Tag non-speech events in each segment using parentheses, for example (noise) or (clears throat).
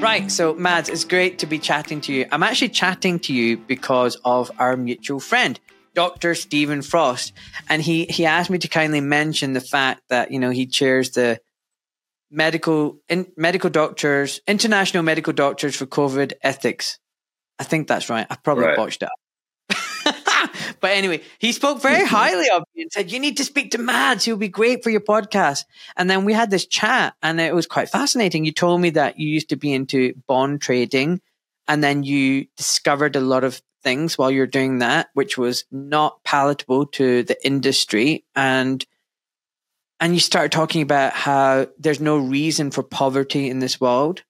Right, so Mads, it's great to be chatting to you. I'm actually chatting to you because of our mutual friend, Dr. Stephen Frost. And he, he asked me to kindly mention the fact that, you know, he chairs the medical in, medical doctors, international medical doctors for COVID ethics. I think that's right. I probably right. botched it but anyway, he spoke very mm-hmm. highly of me and said, You need to speak to Mads. He'll be great for your podcast. And then we had this chat, and it was quite fascinating. You told me that you used to be into bond trading, and then you discovered a lot of things while you're doing that, which was not palatable to the industry. And and you started talking about how there's no reason for poverty in this world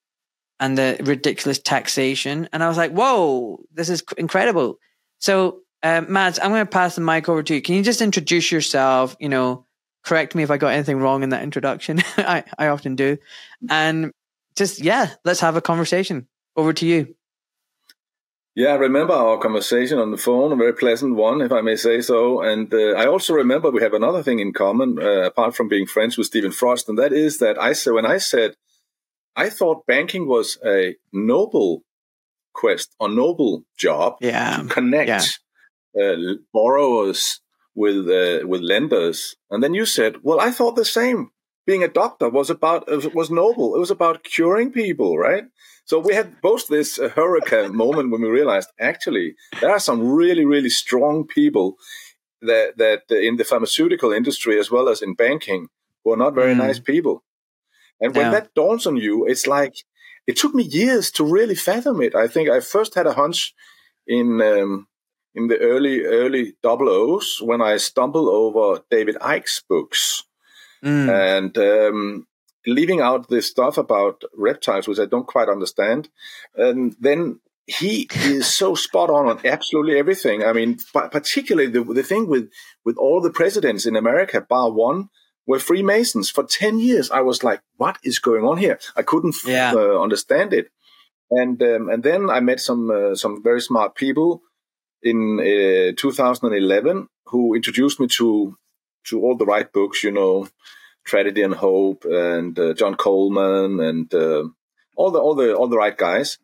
and the ridiculous taxation. And I was like, whoa, this is incredible. So uh, Mads, I'm going to pass the mic over to you. Can you just introduce yourself? You know, correct me if I got anything wrong in that introduction. (laughs) I, I often do. And just, yeah, let's have a conversation. Over to you. Yeah, I remember our conversation on the phone, a very pleasant one, if I may say so. And uh, I also remember we have another thing in common, uh, apart from being friends with Stephen Frost, and that is that I said when I said I thought banking was a noble quest or noble job yeah. to connect yeah uh, borrowers with uh, with lenders, and then you said, "Well, I thought the same. Being a doctor was about was noble. It was about curing people, right?" So we had both this uh, hurricane (laughs) moment when we realized actually there are some really really strong people that that uh, in the pharmaceutical industry as well as in banking who are not very mm. nice people. And when yeah. that dawns on you, it's like it took me years to really fathom it. I think I first had a hunch in um, in the early early double O's when I stumbled over David Icke's books mm. and um, leaving out the stuff about reptiles, which I don't quite understand, and then he is so spot on on absolutely everything. I mean, particularly the, the thing with with all the presidents in America, bar one, were Freemasons. For ten years, I was like, "What is going on here?" I couldn't yeah. uh, understand it, and um, and then I met some uh, some very smart people in uh, 2011 who introduced me to to all the right books, you know, Tragedy and Hope and uh, John Coleman and uh, all the all the all the right guys.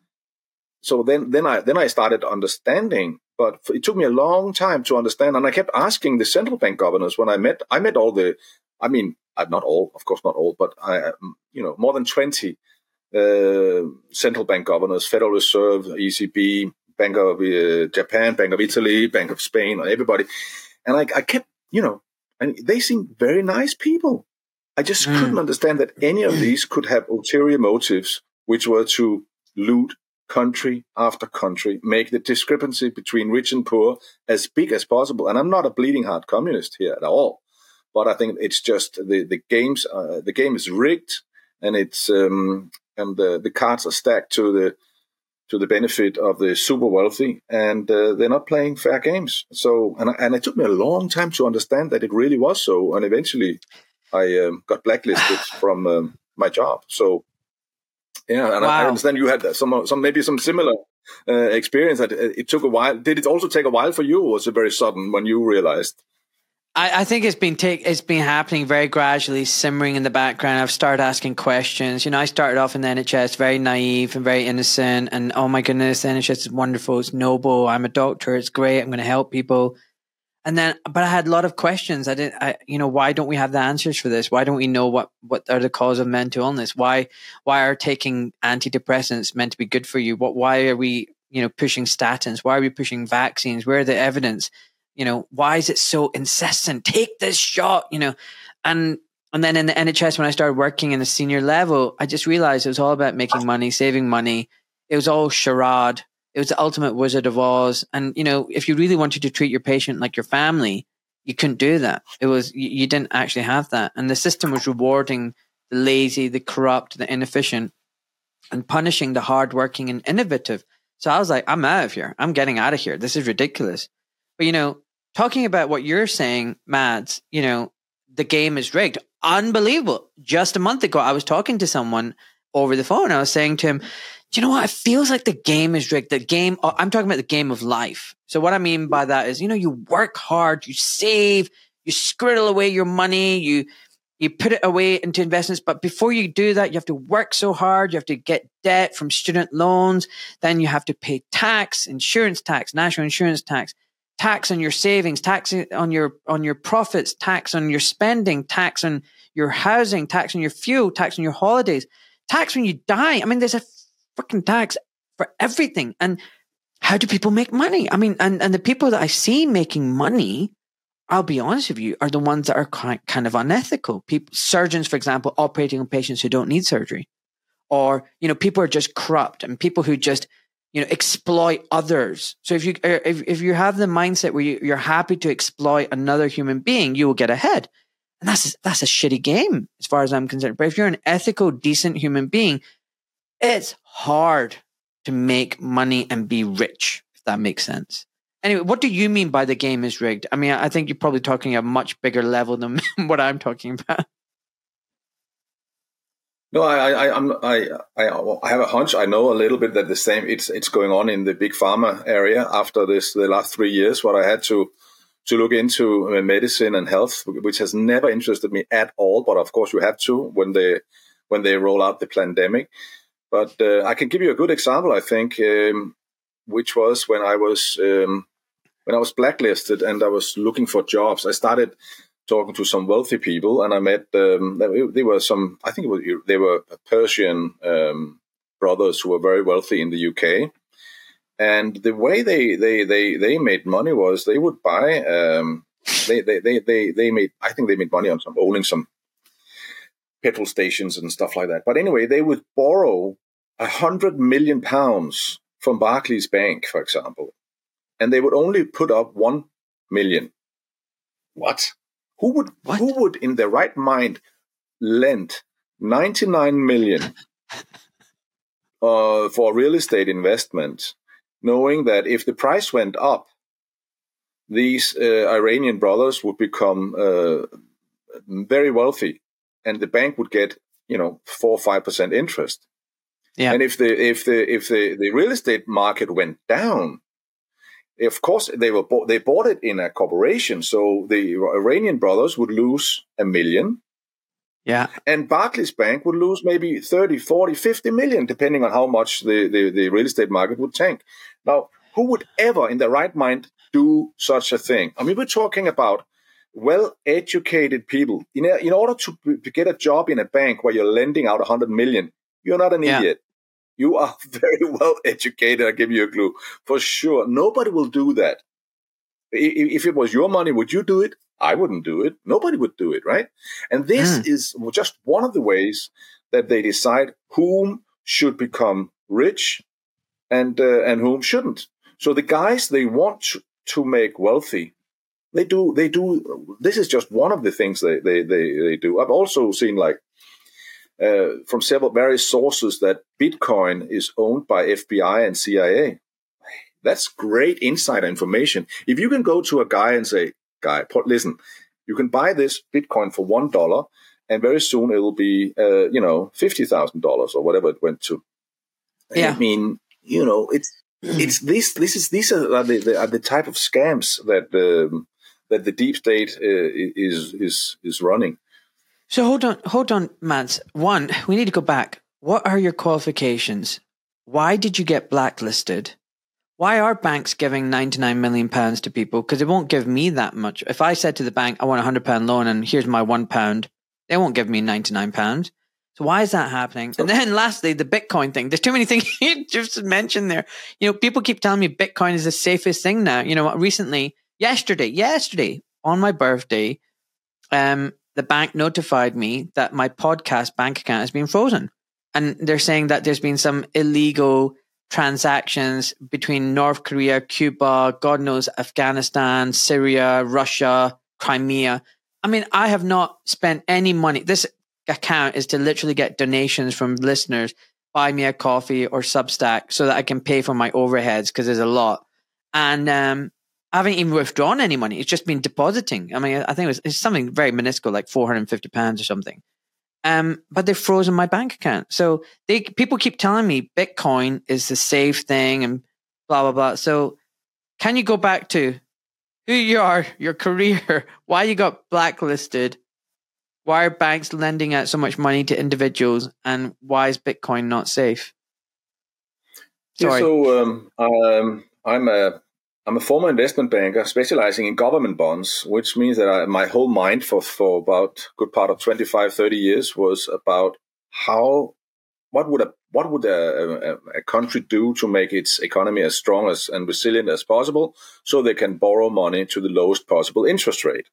So then then I then I started understanding, but it took me a long time to understand, and I kept asking the central bank governors when I met. I met all the, I mean, uh, not all, of course, not all, but I, um, you know, more than twenty uh, central bank governors, Federal Reserve, ECB, Bank of uh, Japan, Bank of Italy, Bank of Spain, or everybody. And I, I kept, you know, and they seemed very nice people. I just mm. couldn't understand that any of these could have ulterior motives, which were to loot country after country, make the discrepancy between rich and poor as big as possible. And I'm not a bleeding heart communist here at all, but I think it's just the the games uh, the game is rigged, and it's um, and the the cards are stacked to the to the benefit of the super wealthy, and uh, they're not playing fair games. So, and and it took me a long time to understand that it really was so, and eventually, I um, got blacklisted (sighs) from um, my job. So, yeah, and wow. I, I, understand you had some some maybe some similar uh, experience. That it took a while. Did it also take a while for you, or was it very sudden when you realized? I, I think it's been take it's been happening very gradually, simmering in the background. I've started asking questions. You know, I started off in the NHS very naive and very innocent, and oh my goodness, the NHS is wonderful. It's noble. I'm a doctor. It's great. I'm going to help people. And then, but I had a lot of questions. I didn't, I, you know, why don't we have the answers for this? Why don't we know what, what are the cause of mental illness? Why, why are taking antidepressants meant to be good for you? What, why are we, you know, pushing statins? Why are we pushing vaccines? Where are the evidence? You know, why is it so incessant? Take this shot, you know, and and then in the NHS when I started working in the senior level, I just realized it was all about making money, saving money. It was all charade. It was the ultimate Wizard of Oz. And you know, if you really wanted to treat your patient like your family, you couldn't do that. It was you, you didn't actually have that, and the system was rewarding the lazy, the corrupt, the inefficient, and punishing the hardworking and innovative. So I was like, I'm out of here. I'm getting out of here. This is ridiculous. But you know, talking about what you're saying, Mads, you know, the game is rigged. Unbelievable. Just a month ago, I was talking to someone over the phone. I was saying to him, you know what? It feels like the game is rigged. The game, uh, I'm talking about the game of life. So what I mean by that is, you know, you work hard, you save, you scriddle away your money, you, you put it away into investments. But before you do that, you have to work so hard. You have to get debt from student loans. Then you have to pay tax, insurance tax, national insurance tax, tax on your savings, tax on your, on your profits, tax on your spending, tax on your housing, tax on your fuel, tax on your holidays, tax when you die. I mean, there's a freaking tax for everything. And how do people make money? I mean, and, and the people that I see making money I'll be honest with you, are the ones that are kind of unethical. People, surgeons, for example, operating on patients who don't need surgery, or you know, people are just corrupt and people who just you know exploit others. So if you uh, if if you have the mindset where you, you're happy to exploit another human being, you will get ahead, and that's that's a shitty game as far as I'm concerned. But if you're an ethical, decent human being, it's hard to make money and be rich. If that makes sense. Anyway, what do you mean by the game is rigged? I mean, I think you're probably talking a much bigger level than (laughs) what I'm talking about. No, I, I, I'm, I, I, I have a hunch. I know a little bit that the same. It's, it's going on in the big pharma area after this. The last three years, what I had to, to look into uh, medicine and health, which has never interested me at all. But of course, you have to when they, when they roll out the pandemic. But uh, I can give you a good example. I think, um, which was when I was um, when I was blacklisted and I was looking for jobs, I started talking to some wealthy people, and I met um, they were some I think was, they were Persian um, brothers who were very wealthy in the UK, and the way they they they they made money was they would buy um, they, they they they they made I think they made money on some owning some petrol stations and stuff like that. But anyway, they would borrow a hundred million pounds from Barclays Bank, for example, and they would only put up one million. What? Who would what? who would in their right mind lend 99 million uh, for real estate investment, knowing that if the price went up, these uh, Iranian brothers would become uh, very wealthy, and the bank would get you know four or five percent interest. Yeah. And if the if the if the, the real estate market went down, of course they were bought, they bought it in a corporation so the iranian brothers would lose a million. Yeah. And barclays bank would lose maybe 30 40 50 million depending on how much the, the, the real estate market would tank. Now who would ever in their right mind do such a thing? I mean we're talking about well educated people. In, a, in order to, to get a job in a bank where you're lending out 100 million you're not an yeah. idiot you are (laughs) very well educated. I'll give you a clue for sure. Nobody will do that. If it was your money, would you do it? I wouldn't do it. Nobody would do it, right? And this mm. is just one of the ways that they decide whom should become rich and uh, and whom shouldn't. So the guys they want to, to make wealthy, they do they do. This is just one of the things they they they, they do. I've also seen like uh, from several various sources that Bitcoin is owned by FBI and CIA. That's great insider information. If you can go to a guy and say, "Guy, listen, you can buy this Bitcoin for one dollar, and very soon it will be, uh, you know, fifty thousand dollars or whatever it went to." Yeah. I mean, you know, it's it's this this is these are the, the, are the type of scams that um, that the deep state uh, is is is running. So hold on, hold on, Mads. One, we need to go back. What are your qualifications? Why did you get blacklisted? Why are banks giving 99 million pounds to people? Because they won't give me that much. If I said to the bank, I want a hundred pound loan and here's my one pound, they won't give me 99 pounds. So why is that happening? And then lastly, the Bitcoin thing. There's too many (laughs) things you just mentioned there. You know, people keep telling me Bitcoin is the safest thing now. You know, recently, yesterday, yesterday on my birthday, um, the bank notified me that my podcast bank account has been frozen. And they're saying that there's been some illegal transactions between North Korea, Cuba, God knows, Afghanistan, Syria, Russia, Crimea. I mean, I have not spent any money. This account is to literally get donations from listeners, buy me a coffee or Substack so that I can pay for my overheads because there's a lot. And um, I haven't even withdrawn any money. It's just been depositing. I mean, I think it was it's something very minuscule, like four hundred and fifty pounds or something. Um, but they've frozen my bank account. So they people keep telling me Bitcoin is the safe thing and blah blah blah. So can you go back to who you are, your career, (laughs) why you got blacklisted, Why are banks lending out so much money to individuals, and why is Bitcoin not safe? Sorry. Yeah, so um, um, I'm a I'm a former investment banker specializing in government bonds, which means that I, my whole mind for, for about good part of 25, 30 years was about how, what would a, what would a, a, a country do to make its economy as strong as and resilient as possible so they can borrow money to the lowest possible interest rate.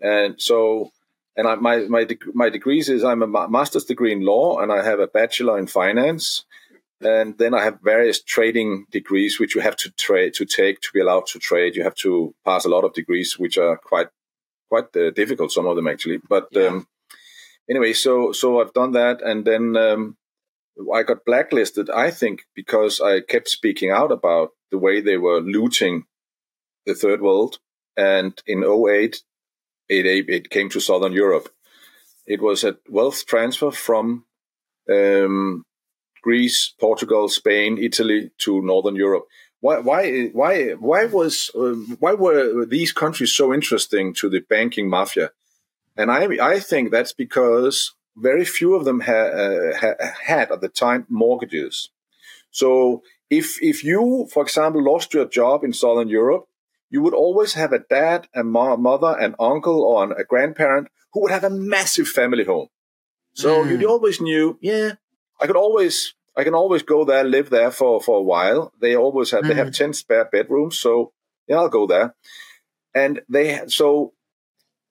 And so, and I, my, my, my degrees is I'm a master's degree in law and I have a bachelor in finance and then I have various trading degrees which you have to trade to take to be allowed to trade. You have to pass a lot of degrees which are quite quite uh, difficult. Some of them actually, but yeah. um, anyway, so so I've done that, and then um, I got blacklisted. I think because I kept speaking out about the way they were looting the third world, and in 08, it it came to Southern Europe. It was a wealth transfer from um, Greece, Portugal, Spain, Italy to Northern Europe. Why, why, why, why was, uh, why were these countries so interesting to the banking mafia? And I, I think that's because very few of them ha, uh, ha, had at the time mortgages. So if, if you, for example, lost your job in Southern Europe, you would always have a dad, a mo- mother, an uncle, or a grandparent who would have a massive family home. So mm. you always knew, yeah, I could always I can always go there, live there for, for a while. They always have mm. they have mm. ten spare bedrooms, so yeah, I'll go there. And they so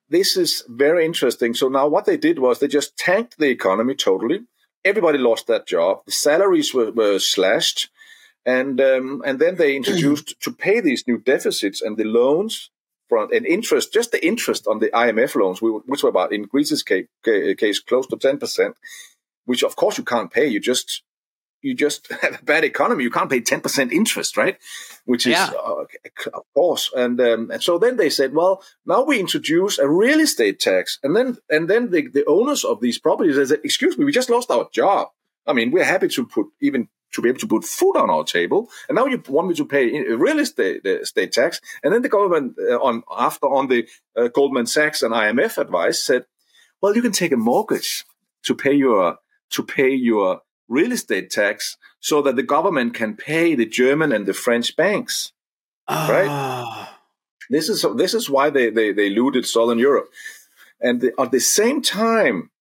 this is very interesting. So now what they did was they just tanked the economy totally. Everybody lost that job. The salaries were, were slashed, and um, and then they (clears throat) introduced to pay these new deficits and the loans from and interest, just the interest on the IMF loans, which were about in Greece's case, case close to ten percent which of course you can't pay. You just you just (laughs) have a bad economy. You can't pay ten percent interest, right? Which is yeah. uh, of course. And um, and so then they said, well, now we introduce a real estate tax, and then and then the, the owners of these properties they said, excuse me, we just lost our job. I mean, we're happy to put even to be able to put food on our table, and now you want me to pay real estate, estate tax, and then the government uh, on after on the uh, Goldman Sachs and IMF advice said, well, you can take a mortgage to pay your to pay your real estate tax so that the government can pay the German and the French banks. Right? Ah. This is this is why they, they, they looted Southern Europe. And the, at the same time,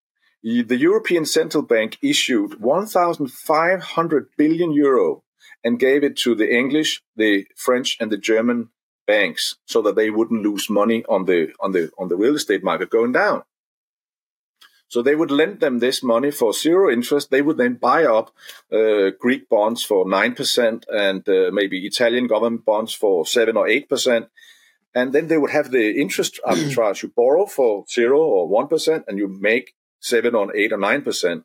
the European Central Bank issued 1,500 billion euro and gave it to the English, the French, and the German banks so that they wouldn't lose money on the on the on the real estate market going down. So they would lend them this money for zero interest. They would then buy up uh, Greek bonds for 9% and uh, maybe Italian government bonds for 7 or 8%. And then they would have the interest (clears throat) arbitrage. You borrow for 0 or 1% and you make 7 or 8 or 9%.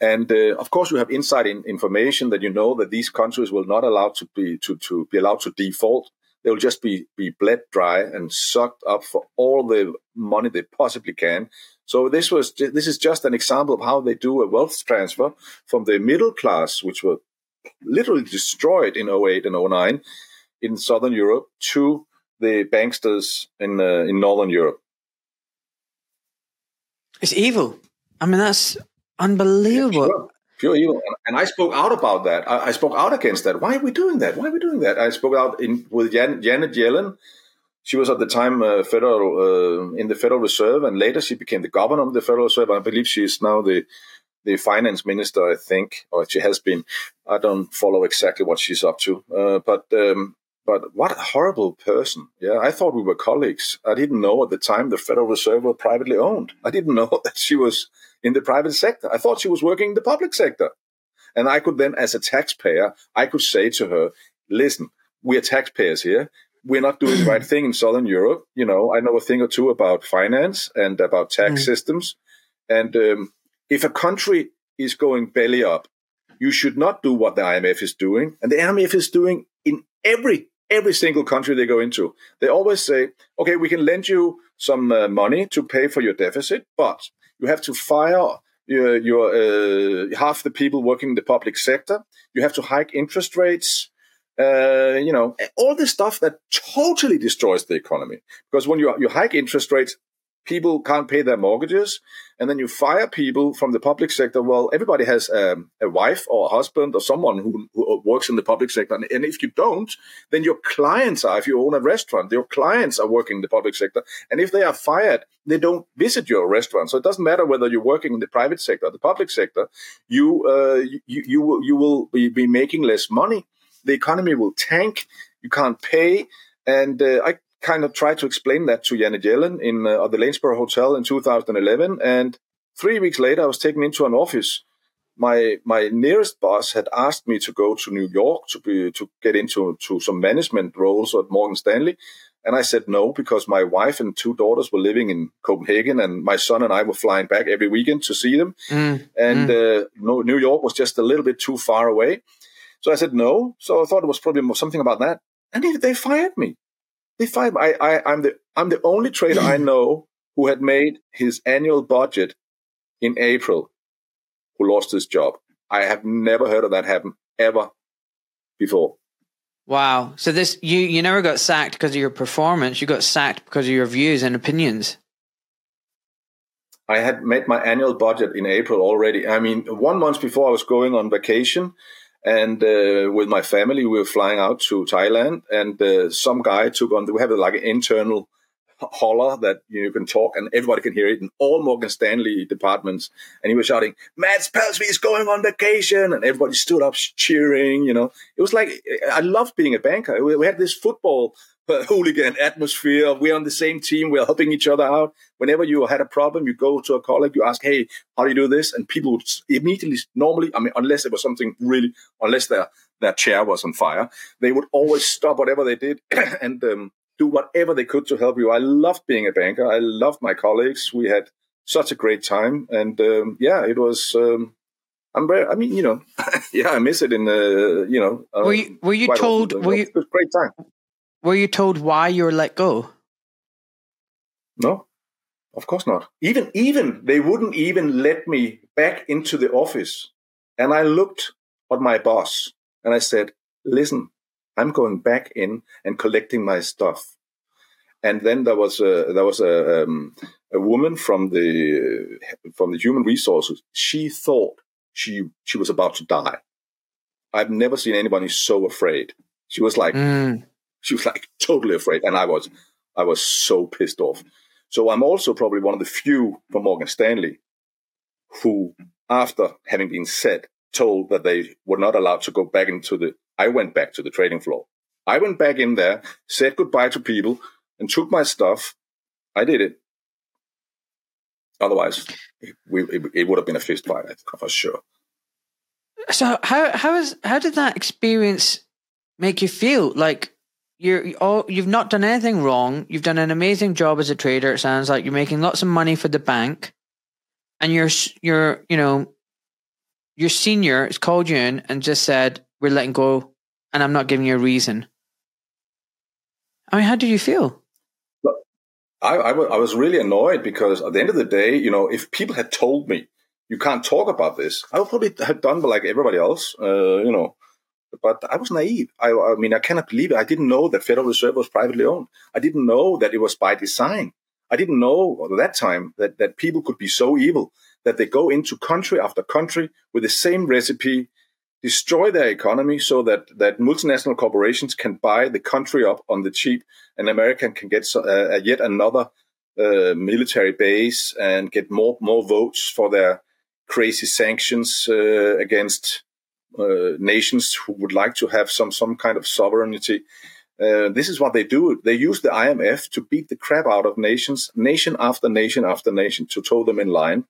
And uh, of course, you have inside in information that you know that these countries will not allow to be to, to be allowed to default. They will just be be bled dry and sucked up for all the money they possibly can. So this was this is just an example of how they do a wealth transfer from the middle class, which were literally destroyed in 08 and 09 in southern Europe, to the banksters in uh, in northern Europe. It's evil. I mean, that's unbelievable. Pure, pure evil. And I spoke out about that. I, I, spoke out against that. Why are we doing that? Why are we doing that? I spoke out in, with Jan, Janet Yellen she was at the time uh, federal uh, in the Federal Reserve, and later she became the governor of the Federal Reserve. I believe she is now the the finance minister. I think, or she has been. I don't follow exactly what she's up to, uh, but um, but what a horrible person! Yeah, I thought we were colleagues. I didn't know at the time the Federal Reserve were privately owned. I didn't know (laughs) that she was in the private sector. I thought she was working in the public sector, and I could then, as a taxpayer, I could say to her, "Listen." We are taxpayers here we're not doing the right thing in Southern Europe. You know, I know a thing or two about finance and about tax mm. systems. And um, if a country is going belly up, you should not do what the IMF is doing. And the IMF is doing in every every single country they go into. They always say, okay, we can lend you some uh, money to pay for your deficit, but you have to fire your, your uh, half the people working in the public sector. You have to hike interest rates. Uh, you know, all this stuff that totally destroys the economy. Because when you you hike interest rates, people can't pay their mortgages, and then you fire people from the public sector. Well, everybody has um, a wife or a husband or someone who, who, works in the public sector, and, and if you don't, then your clients are. If you own a restaurant, your clients are working in the public sector, and if they are fired, they don't visit your restaurant. So it doesn't matter whether you're working in the private sector or the public sector. You uh, you you will, you will be, be making less money. The economy will tank. You can't pay. And uh, I kind of tried to explain that to Janet Yellen in uh, the Lanesborough Hotel in 2011. And three weeks later, I was taken into an office. My my nearest boss had asked me to go to New York to be to get into to some management roles at Morgan Stanley, and I said no because my wife and two daughters were living in Copenhagen, and my son and I were flying back every weekend to see them. Mm, and mm. Uh, New York was just a little bit too far away. So I said no. So I thought it was probably something about that. And they, they fired me. They fired me. I, I, I'm the I'm the only trader I (clears throat) know who had made his annual budget in April who lost his job. I have never heard of that happen ever before. Wow. So this you you never got sacked because of your performance. You got sacked because of your views and opinions. I had made my annual budget in April already. I mean, one month before I was going on vacation, and uh, with my family, we were flying out to Thailand, and uh, some guy took on. We have like an internal holler that you know can talk and everybody can hear it in all Morgan Stanley departments. And he was shouting, Mads Palsvig is going on vacation. And everybody stood up cheering, you know. It was like, I loved being a banker. We had this football (laughs) hooligan atmosphere. We're on the same team. We're helping each other out. Whenever you had a problem, you go to a colleague, you ask, Hey, how do you do this? And people would immediately, normally, I mean, unless it was something really, unless their, their chair was on fire, they would always stop whatever they did (clears throat) and, um, do whatever they could to help you. I loved being a banker. I loved my colleagues. We had such a great time. And, um, yeah, it was, um, I'm very, I mean, you know, (laughs) yeah, I miss it in the, you know. Uh, were you, were you told, often. were you, it was great time. Were you told why you were let go? No, of course not. Even even they wouldn't even let me back into the office. And I looked at my boss and I said, "Listen, I'm going back in and collecting my stuff." And then there was a there was a um, a woman from the from the human resources. She thought she she was about to die. I've never seen anybody so afraid. She was like, mm. She was like totally afraid, and I was, I was so pissed off. So I'm also probably one of the few from Morgan Stanley who, after having been said, told that they were not allowed to go back into the. I went back to the trading floor. I went back in there, said goodbye to people, and took my stuff. I did it. Otherwise, it, it, it would have been a fist fight for sure. So how how is how did that experience make you feel? Like you're all you've not done anything wrong. You've done an amazing job as a trader. It sounds like you're making lots of money for the bank, and your your you know your senior has called you in and just said we're letting go, and I'm not giving you a reason. I mean, how did you feel? I, I, I was really annoyed because at the end of the day, you know, if people had told me you can't talk about this, I would probably have done like everybody else. Uh, you know, but I was naive. I, I, mean, I cannot believe it. I didn't know that Federal Reserve was privately owned. I didn't know that it was by design. I didn't know at that time that, that people could be so evil that they go into country after country with the same recipe, destroy their economy so that, that multinational corporations can buy the country up on the cheap and America can get uh, yet another uh, military base and get more, more votes for their crazy sanctions uh, against uh, nations who would like to have some some kind of sovereignty. Uh, this is what they do. They use the IMF to beat the crap out of nations, nation after nation after nation, to toe them in line.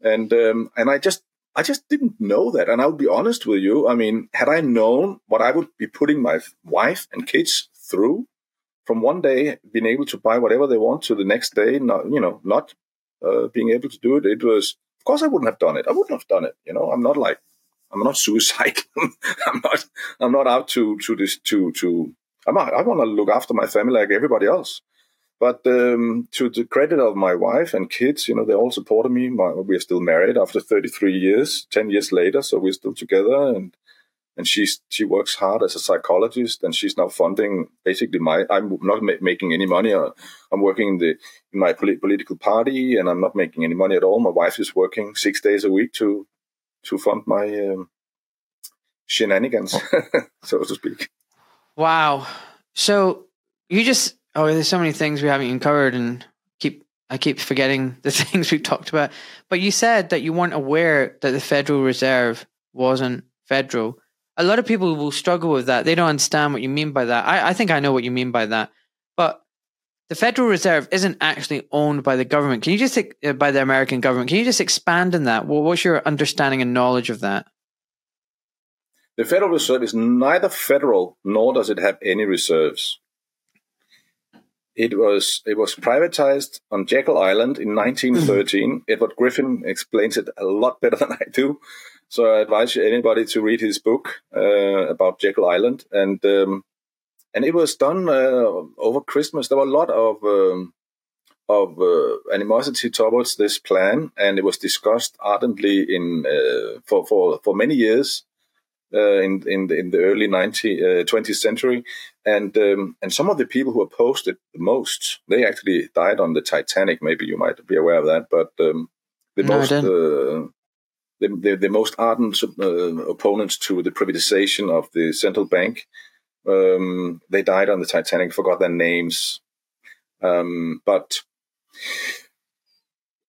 And um, and I just I just didn't know that. And I'll be honest with you. I mean, had I known what I would be putting my wife and kids through, from one day being able to buy whatever they want to the next day, not you know, not uh, being able to do it, it was. Of course, I wouldn't have done it. I wouldn't have done it. You know, I'm not like I'm not suicidal. (laughs) I'm not. I'm not out to to this to to. I'm not, I want to look after my family like everybody else. But um, to the credit of my wife and kids, you know, they all supported me. My, we're still married after 33 years, 10 years later, so we're still together. And and she's she works hard as a psychologist, and she's now funding basically my. I'm not ma- making any money. Uh, I'm working in the in my polit- political party, and I'm not making any money at all. My wife is working six days a week to to fund my um, shenanigans, (laughs) so to speak. Wow. So you just oh, there's so many things we haven't even covered, and keep I keep forgetting the (laughs) things we've talked about. But you said that you weren't aware that the Federal Reserve wasn't federal. A lot of people will struggle with that. They don't understand what you mean by that. I, I think I know what you mean by that. But the Federal Reserve isn't actually owned by the government. Can you just uh, by the American government? Can you just expand on that? Well, what's your understanding and knowledge of that? The Federal Reserve is neither federal nor does it have any reserves. It was it was privatized on Jekyll Island in 1913. (laughs) Edward Griffin explains it a lot better (laughs) than I do. So I advise anybody to read his book uh, about Jekyll Island, and um, and it was done uh, over Christmas. There were a lot of um, of uh, animosity towards this plan, and it was discussed ardently in uh, for for for many years uh, in in the, in the early 19, 20th uh, century, and um, and some of the people who opposed it the most, they actually died on the Titanic. Maybe you might be aware of that, but um, the no, most the, the, the most ardent uh, opponents to the privatization of the central bank. Um, they died on the Titanic. Forgot their names, um, but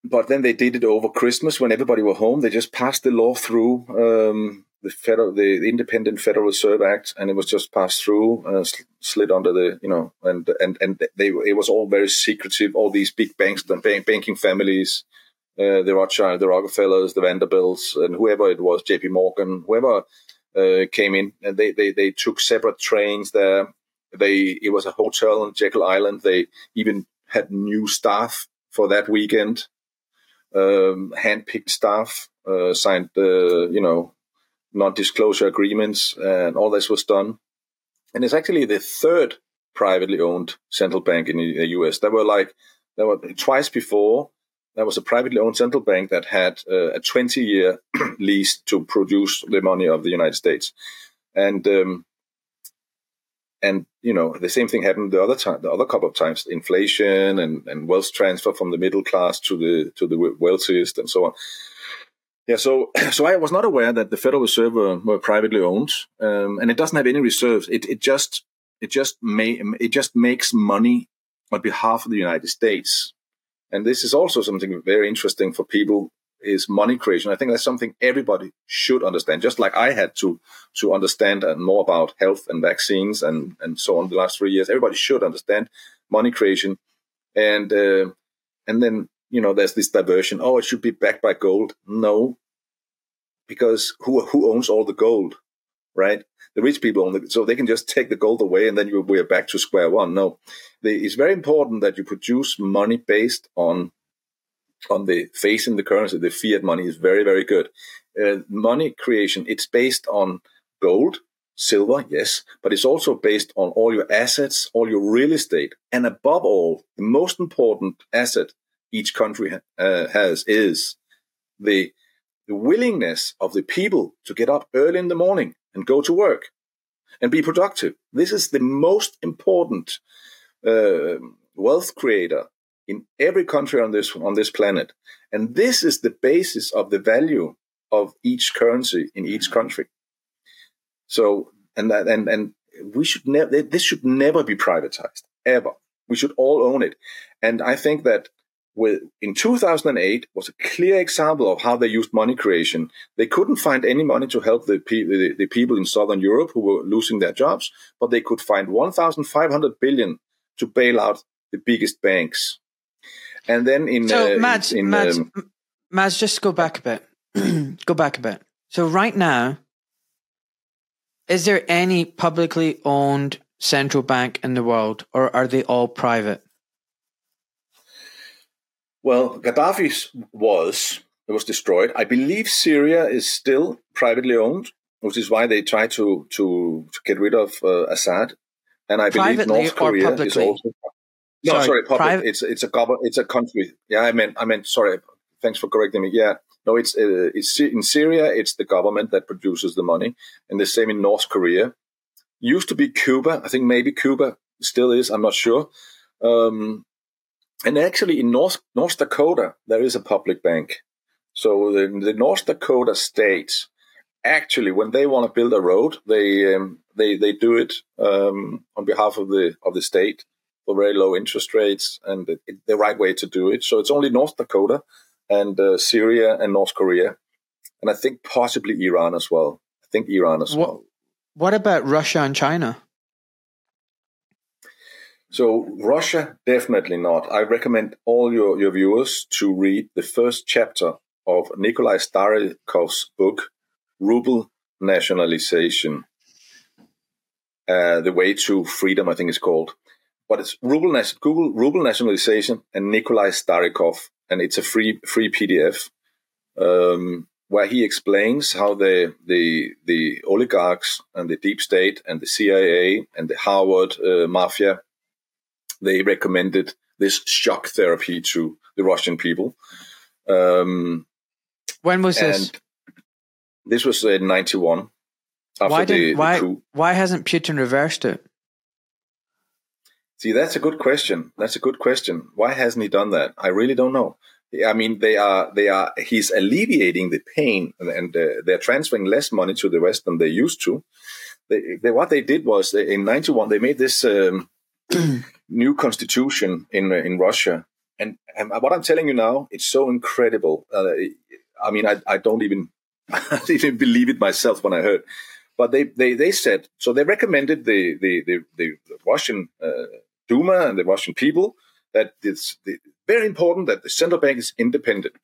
but then they did it over Christmas when everybody were home. They just passed the law through um, the federal, the Independent Federal Reserve Act, and it was just passed through, uh, slid under the, you know, and and and they it was all very secretive. All these big banks, the banking families, uh, the Rothschild, the Rockefellers, the Vanderbilts, and whoever it was, J.P. Morgan, whoever uh, came in, and they, they they took separate trains there. They it was a hotel on Jekyll Island. They even had new staff for that weekend, um, handpicked staff, uh, signed uh, you know non-disclosure agreements, and all this was done. And it's actually the third privately owned central bank in the U.S. There were like there were twice before there was a privately owned central bank that had uh, a 20 year (clears throat) lease to produce the money of the United States. And, um, and you know the same thing happened the other time, the other couple of times, inflation and, and wealth transfer from the middle class to the to the wealthiest and so on. Yeah, so (clears throat) so I was not aware that the Federal Reserve were, were privately owned, um, and it doesn't have any reserves. It it just it just may it just makes money on behalf of the United States and this is also something very interesting for people is money creation. I think that's something everybody should understand, just like I had to to understand and more about health and vaccines and and so on the last three years. Everybody should understand money creation, and uh, and then you know there's this diversion. Oh, it should be backed by gold. No, because who who owns all the gold, right? the rich people the, so they can just take the gold away and then you, we're back to square one. No, it's very important that you produce money based on on the face in the currency. The fiat money is very very good. Uh, money creation it's based on gold, silver, yes, but it's also based on all your assets, all your real estate, and above all, the most important asset each country uh, has is the the willingness of the people to get up early in the morning and go to work and be productive. This is the most important uh, wealth creator in every country on this on this planet, and this is the basis of the value of each currency in each country. So, and that, and and we should never this should never be privatized ever. We should all own it, and I think that with, in 2008 was a clear example of how they used money creation. They couldn't find any money to help the, the, the people in Southern Europe who were losing their jobs, but they could find 1,500 billion to bail out the biggest banks. And then in so uh, Mads, in, in, Mads, um, Mads, just go back a bit. (clears throat) go back a bit. So right now, is there any publicly owned central bank in the world, or are they all private? Well, Gaddafi's was it was destroyed. I believe Syria is still privately owned, which is why they try to to, to get rid of uh, Assad. And I believe North Korea is also. No, sorry, sorry public. It's it's a government. It's a country. Yeah, I meant I meant sorry. Thanks for correcting me. Yeah, No, it's uh, it's in Syria. It's the government that produces the money, and the same in North Korea. Used to be Cuba. I think maybe Cuba still is. I'm not sure. Um, and actually, in North North Dakota, there is a public bank. So the, the North Dakota state, actually, when they want to build a road, they um, they they do it um, on behalf of the of the state for very low interest rates and it, it, the right way to do it. So it's only North Dakota and uh, Syria and North Korea, and I think possibly Iran as well. I think Iran as what, well. What about Russia and China? So Russia, definitely not. I recommend all your, your viewers to read the first chapter of Nikolai Starykov's book, Ruble Nationalization. Uh, the Way to Freedom, I think it's called. But it's Ruble, Google Ruble Nationalization and Nikolai Starykov, and it's a free free PDF um, where he explains how the the the oligarchs and the deep state and the CIA and the Harvard uh, mafia they recommended this shock therapy to the Russian people. Um, when was this? This was in '91. Why did why why hasn't Putin reversed it? See, that's a good question. That's a good question. Why hasn't he done that? I really don't know. I mean, they are they are he's alleviating the pain, and, and uh, they're transferring less money to the West than they used to. They, they, what they did was in '91 they made this um, (clears throat) new constitution in uh, in Russia, and, and, what I'm telling you now, it's so incredible. Uh, I mean, I, I don't even (laughs) I didn't believe it myself when I heard. But they, they, they said so. They recommended the the the, the Russian uh, Duma and the Russian people that it's the, very important that the central bank is independent.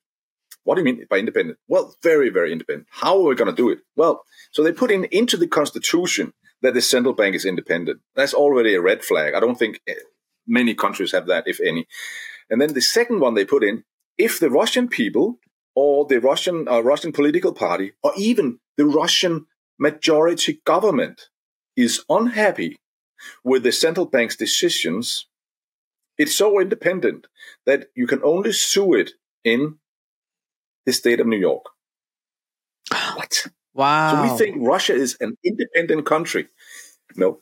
What do you mean by independent? Well, very, very independent. How are we going to do it? Well, so they put in into the constitution that the central bank is independent. That's already a red flag. I don't think many countries have that, if any. And then the second one they put in, if the Russian people or the Russian uh, Russian political party or even the Russian majority government is unhappy with the central bank's decisions, it's so independent that you can only sue it in the state of New York. What? Wow. So we think Russia is an independent country. No,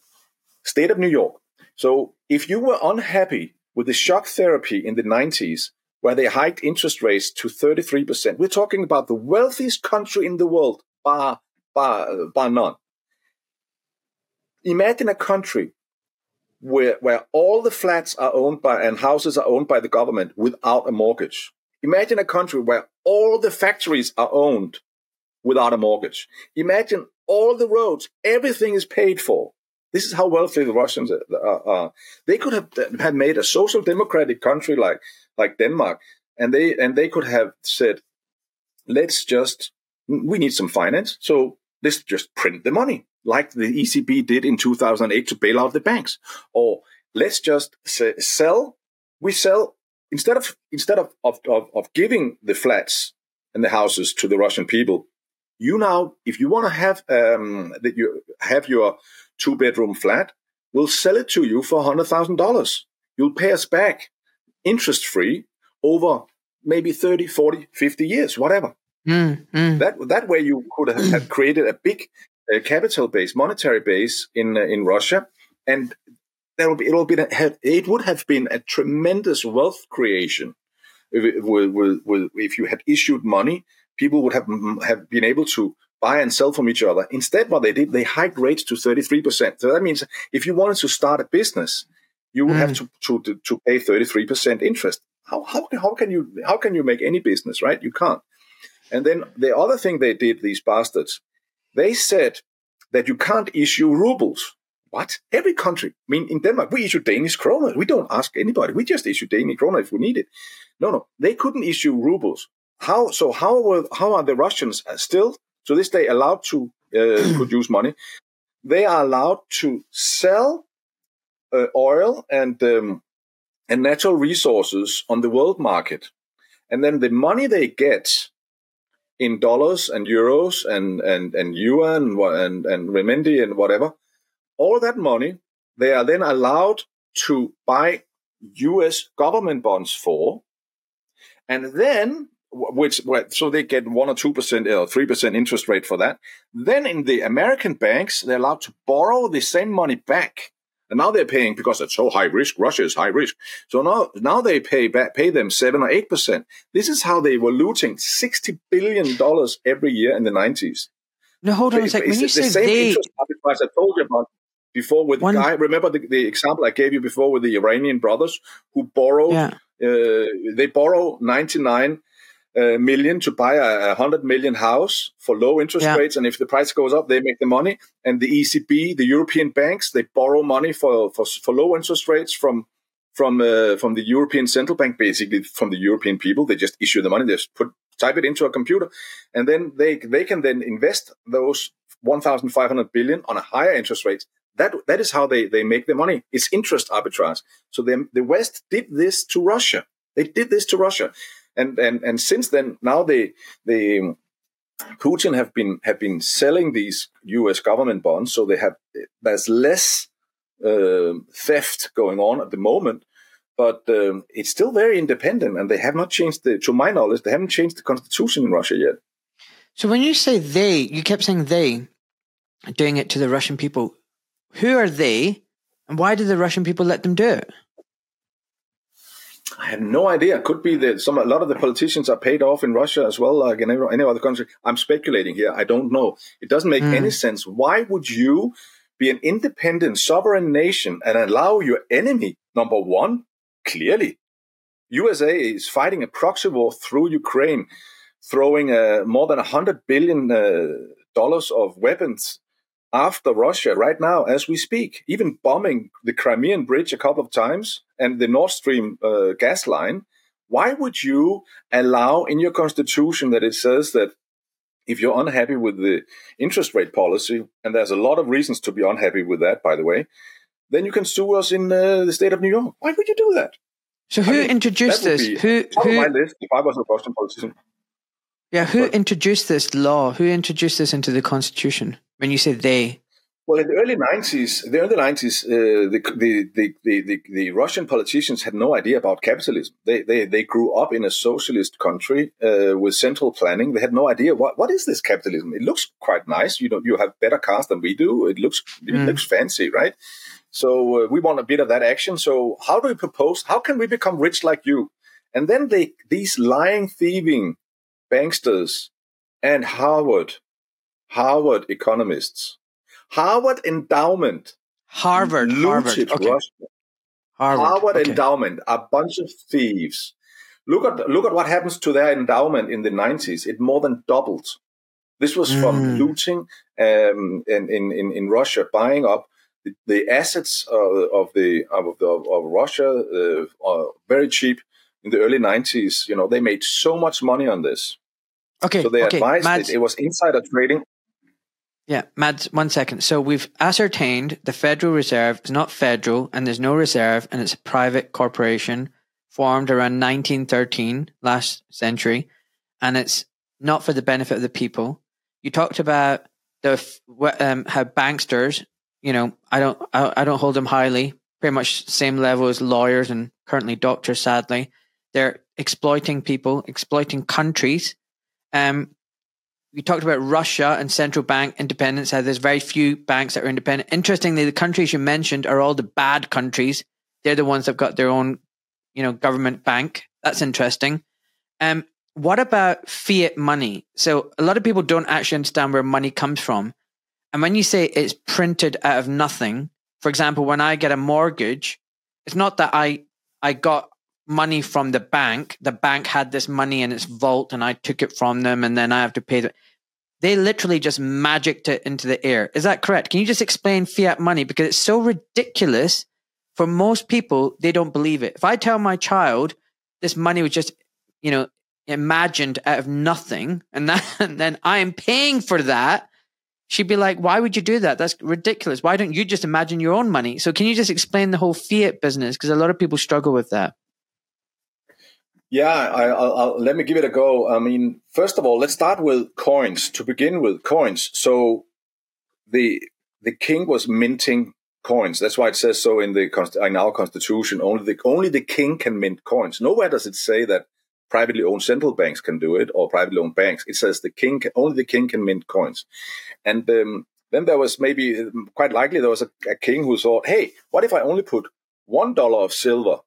state of New York. So if you were unhappy with the shock therapy in the 90s, where they hiked interest rates to 33%, we're talking about the wealthiest country in the world, bar, bar, bar none. Imagine a country where, where all the flats are owned by and houses are owned by the government without a mortgage. Imagine a country where all the factories are owned without a mortgage. Imagine all the roads, everything is paid for. This is how wealthy the Russians uh, uh, are. They could have, uh, have made a social democratic country like, like Denmark, and they, and they could have said, let's just, we need some finance. So let's just print the money like the ECB did in 2008 to bail out the banks. Or let's just say, sell, we sell, instead of, instead of, of, of, of giving the flats and the houses to the Russian people, you now, if you want to have um, that you have your two bedroom flat, we'll sell it to you for hundred thousand dollars. You'll pay us back interest free over maybe 30, 40, 50 years, whatever. Mm, mm. That that way you could have, created a big uh, capital base, monetary base in uh, in Russia, and there will be it will be it would have been a tremendous wealth creation if, if, if you had issued money people would have have been able to buy and sell from each other. Instead, what they did, they hiked rates to 33%. So that means if you wanted to start a business, you would mm. have to, to, to pay 33% interest. How, how, how can you, how can you make any business, right? You can't. And then the other thing they did, these bastards, they said that you can't issue rubles. What? Every country. I mean, in Denmark, we issue Danish kroner. We don't ask anybody. We just issue Danish kroner if we need it. No, no. They couldn't issue rubles. How so? How were how are the Russians still to this day allowed to uh, (clears throat) produce money? They are allowed to sell uh, oil and um, and natural resources on the world market, and then the money they get in dollars and euros and and and yuan and and renminbi and whatever, all that money they are then allowed to buy U.S. government bonds for, and then which so they get one or two percent or three percent interest rate for that. Then in the American banks, they're allowed to borrow the same money back, and now they're paying because it's so high risk. Russia is high risk, so now now they pay back, pay them seven or eight percent. This is how they were looting sixty billion dollars every year in the nineties. No, hold on a second. When you say the same they, interest arbitrage I told you about before with one, the guy. Remember the, the example I gave you before with the Iranian brothers who borrowed. Yeah. Uh, they borrow ninety nine uh, million to buy a, a hundred million house for low interest yeah. rates, and if the price goes up, they make the money. And the ECB, the European banks, they borrow money for for, for low interest rates from from uh, from the European Central Bank, basically from the European people. They just issue the money, they just put type it into a computer, and then they they can then invest those 1,500 billion on a higher interest rate. That that is how they they make their money. It's interest arbitrage. So the the West did this to Russia. They did this to Russia and and and since then, now they they Putin have been have been selling these U.S. government bonds, so they have there's less uh, theft going on at the moment, but um, it's still very independent, and they have not changed the. To my knowledge, they haven't changed the constitution in Russia yet. So when you say they, you kept saying they, doing it to the Russian people. Who are they, and why did the Russian people let them do it? I have no idea. Could be that some a lot of the politicians are paid off in Russia as well, like in any other country. I'm speculating here. I don't know. It doesn't make mm. any sense. Why would you be an independent, sovereign nation and allow your enemy, number one, clearly, USA is fighting a proxy war through Ukraine, throwing uh, more than hundred billion uh, dollars of weapons after Russia right now as we speak, even bombing the Crimean bridge a couple of times and the Nord Stream uh, gas line. Why would you allow in your constitution that it says that if you're unhappy with the interest rate policy, and there's a lot of reasons to be unhappy with that, by the way, then you can sue us in uh, the state of New York. Why would you do that? So who I mean, introduced this? Who, who my list if I was a Boston politician? Yeah, who but, introduced this law? Who introduced this into the constitution? When you say they, well, in the early 90s, the early 90s, uh, the, the, the, the, the, Russian politicians had no idea about capitalism. They, they, they grew up in a socialist country uh, with central planning. They had no idea what, what is this capitalism? It looks quite nice. You know, you have better cars than we do. It looks, it mm. looks fancy, right? So uh, we want a bit of that action. So how do we propose? How can we become rich like you? And then they, these lying, thieving banksters and Harvard, Harvard economists Harvard Endowment. Harvard. Harvard. Okay. Harvard, Harvard okay. Endowment, a bunch of thieves. Look at look at what happens to their endowment in the nineties. It more than doubled. This was mm. from looting um, in, in, in Russia, buying up the, the assets of, of the of, the, of Russia uh, very cheap in the early nineties. You know, they made so much money on this. Okay. So they okay. advised it, it was insider trading. Yeah, Mads, one second. So we've ascertained the Federal Reserve is not federal and there's no reserve and it's a private corporation formed around 1913, last century, and it's not for the benefit of the people. You talked about the um, how banksters, you know, I don't I, I don't hold them highly. Pretty much same level as lawyers and currently doctors. Sadly, they're exploiting people, exploiting countries. Um, we talked about Russia and central bank independence, how there's very few banks that are independent. Interestingly, the countries you mentioned are all the bad countries. They're the ones that got their own, you know, government bank. That's interesting. Um, what about fiat money? So a lot of people don't actually understand where money comes from. And when you say it's printed out of nothing, for example, when I get a mortgage, it's not that I I got money from the bank. The bank had this money in its vault and I took it from them and then I have to pay them. They literally just magicked it into the air. Is that correct? Can you just explain fiat money? Because it's so ridiculous for most people, they don't believe it. If I tell my child this money was just, you know, imagined out of nothing and, that, (laughs) and then I am paying for that, she'd be like, why would you do that? That's ridiculous. Why don't you just imagine your own money? So can you just explain the whole fiat business? Because a lot of people struggle with that. Yeah, I, will let me give it a go. I mean, first of all, let's start with coins to begin with. Coins. So the the king was minting coins. That's why it says so in the in our constitution. Only the only the king can mint coins. Nowhere does it say that privately owned central banks can do it or privately owned banks. It says the king only the king can mint coins, and um, then there was maybe quite likely there was a, a king who thought, hey, what if I only put one dollar of silver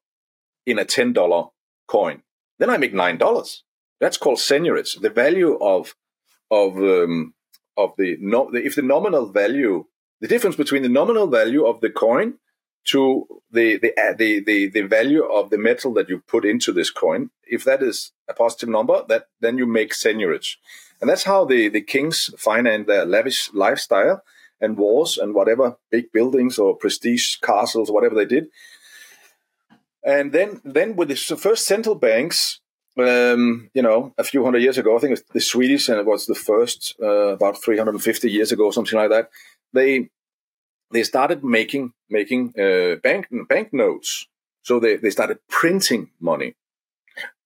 in a ten dollar coin? Then I make nine dollars. That's called seigniorage. The value of of um, of the, no, the if the nominal value, the difference between the nominal value of the coin to the the, the the the value of the metal that you put into this coin, if that is a positive number, that then you make seigniorage, and that's how the the kings finance their lavish lifestyle and wars and whatever big buildings or prestige castles, whatever they did. And then then with the first central banks, um, you know, a few hundred years ago, I think it's the Swedish, and it was the first uh, about 350 years ago, something like that. They they started making making uh, bank notes. So they, they started printing money,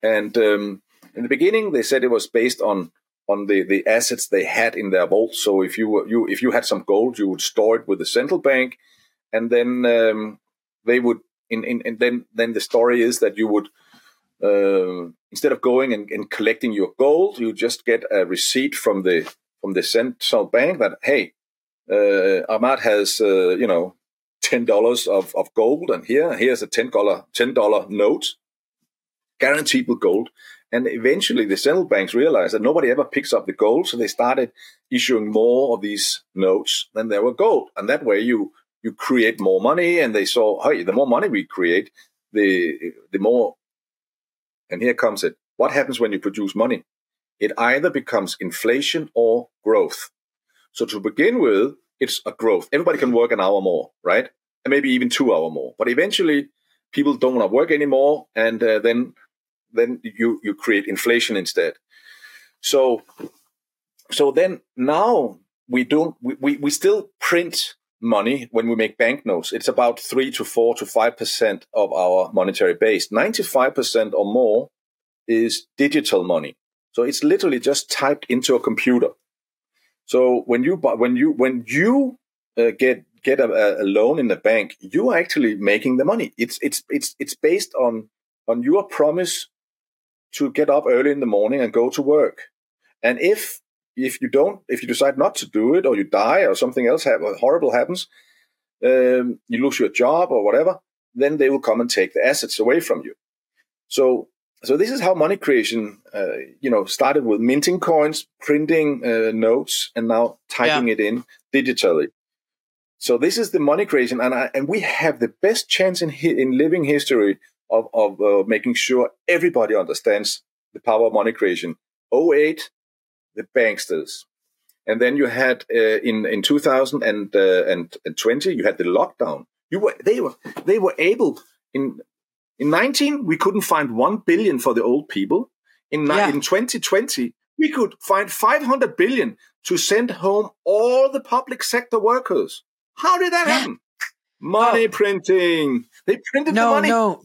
and um, in the beginning they said it was based on on the, the assets they had in their vault. So if you were, you if you had some gold, you would store it with the central bank, and then um, they would. In, in, and then then the story is that you would uh, instead of going and, and, collecting your gold, you just get a receipt from the from the central bank that hey, uh, Ahmad has uh, you know ten dollars of, of gold, and here here's a ten dollar ten dollar note, guaranteed with gold. And eventually, the central banks realized that nobody ever picks up the gold, so they started issuing more of these notes than there were gold, and that way you you create more money. And they saw, hey, the more money we create, the the more. And here comes it. What happens when you produce money? It either becomes inflation or growth. So to begin with, it's a growth. Everybody can work an hour more, right? And maybe even two hour more. But eventually, people don't want to work anymore, and uh, then then you you create inflation instead. So so then now we don't we, we, we still print money when we make banknotes. It's about three to four to five percent of our monetary base. Ninety five percent or more is digital money. So it's literally just typed into a computer. So when you when you when you uh, get get a, a, loan in the bank, you are actually making the money. It's it's it's it's based on on your promise to get up early in the morning and go to work. And if if you don't, if you decide not to do it, or you die, or something else have, horrible happens, um, you lose your job or whatever, then they will come and take the assets away from you. So so this is how money creation, uh, you know, started with minting coins, printing uh, notes, and now typing yeah. it in digitally. So this is the money creation, and I, and we have the best chance in in living history of of uh, making sure everybody understands the power of money creation. 08, the banksters, and then you had uh, in in 2020 uh, you had the lockdown. You were they were they were able in in 19, we couldn't find 1 billion for the old people. In, yeah. in 2020, we could find 500 billion to send home all the public sector workers. How did that happen? Money oh. printing. They printed no, the money. No,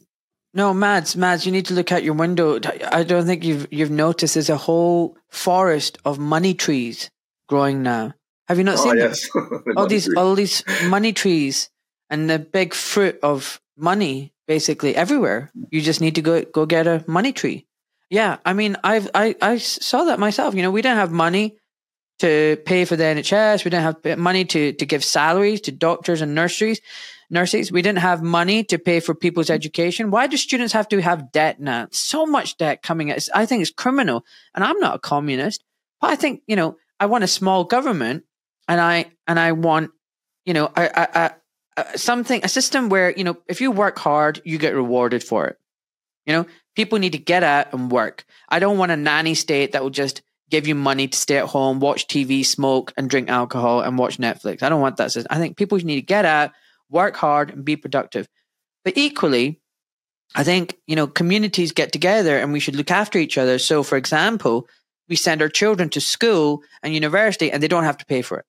no, Mads, Mads, you need to look out your window. I don't think you've you've noticed there's a whole forest of money trees growing now. Have you not oh, seen yes. (laughs) the all these all these money trees and the big fruit of money basically everywhere. You just need to go go get a money tree. Yeah, I mean, I've I I saw that myself. You know, we didn't have money to pay for the NHS. We didn't have money to to give salaries to doctors and nurseries, nurses. We didn't have money to pay for people's mm-hmm. education. Why do students have to have debt now? So much debt coming at I think it's criminal. And I'm not a communist, but I think you know I want a small government, and I and I want you know I I something, a system where, you know, if you work hard, you get rewarded for it. You know, people need to get out and work. I don't want a nanny state that will just give you money to stay at home, watch TV, smoke, and drink alcohol and watch Netflix. I don't want that system. I think people need to get out, work hard, and be productive. But equally, I think, you know, communities get together and we should look after each other. So, for example, we send our children to school and university and they don't have to pay for it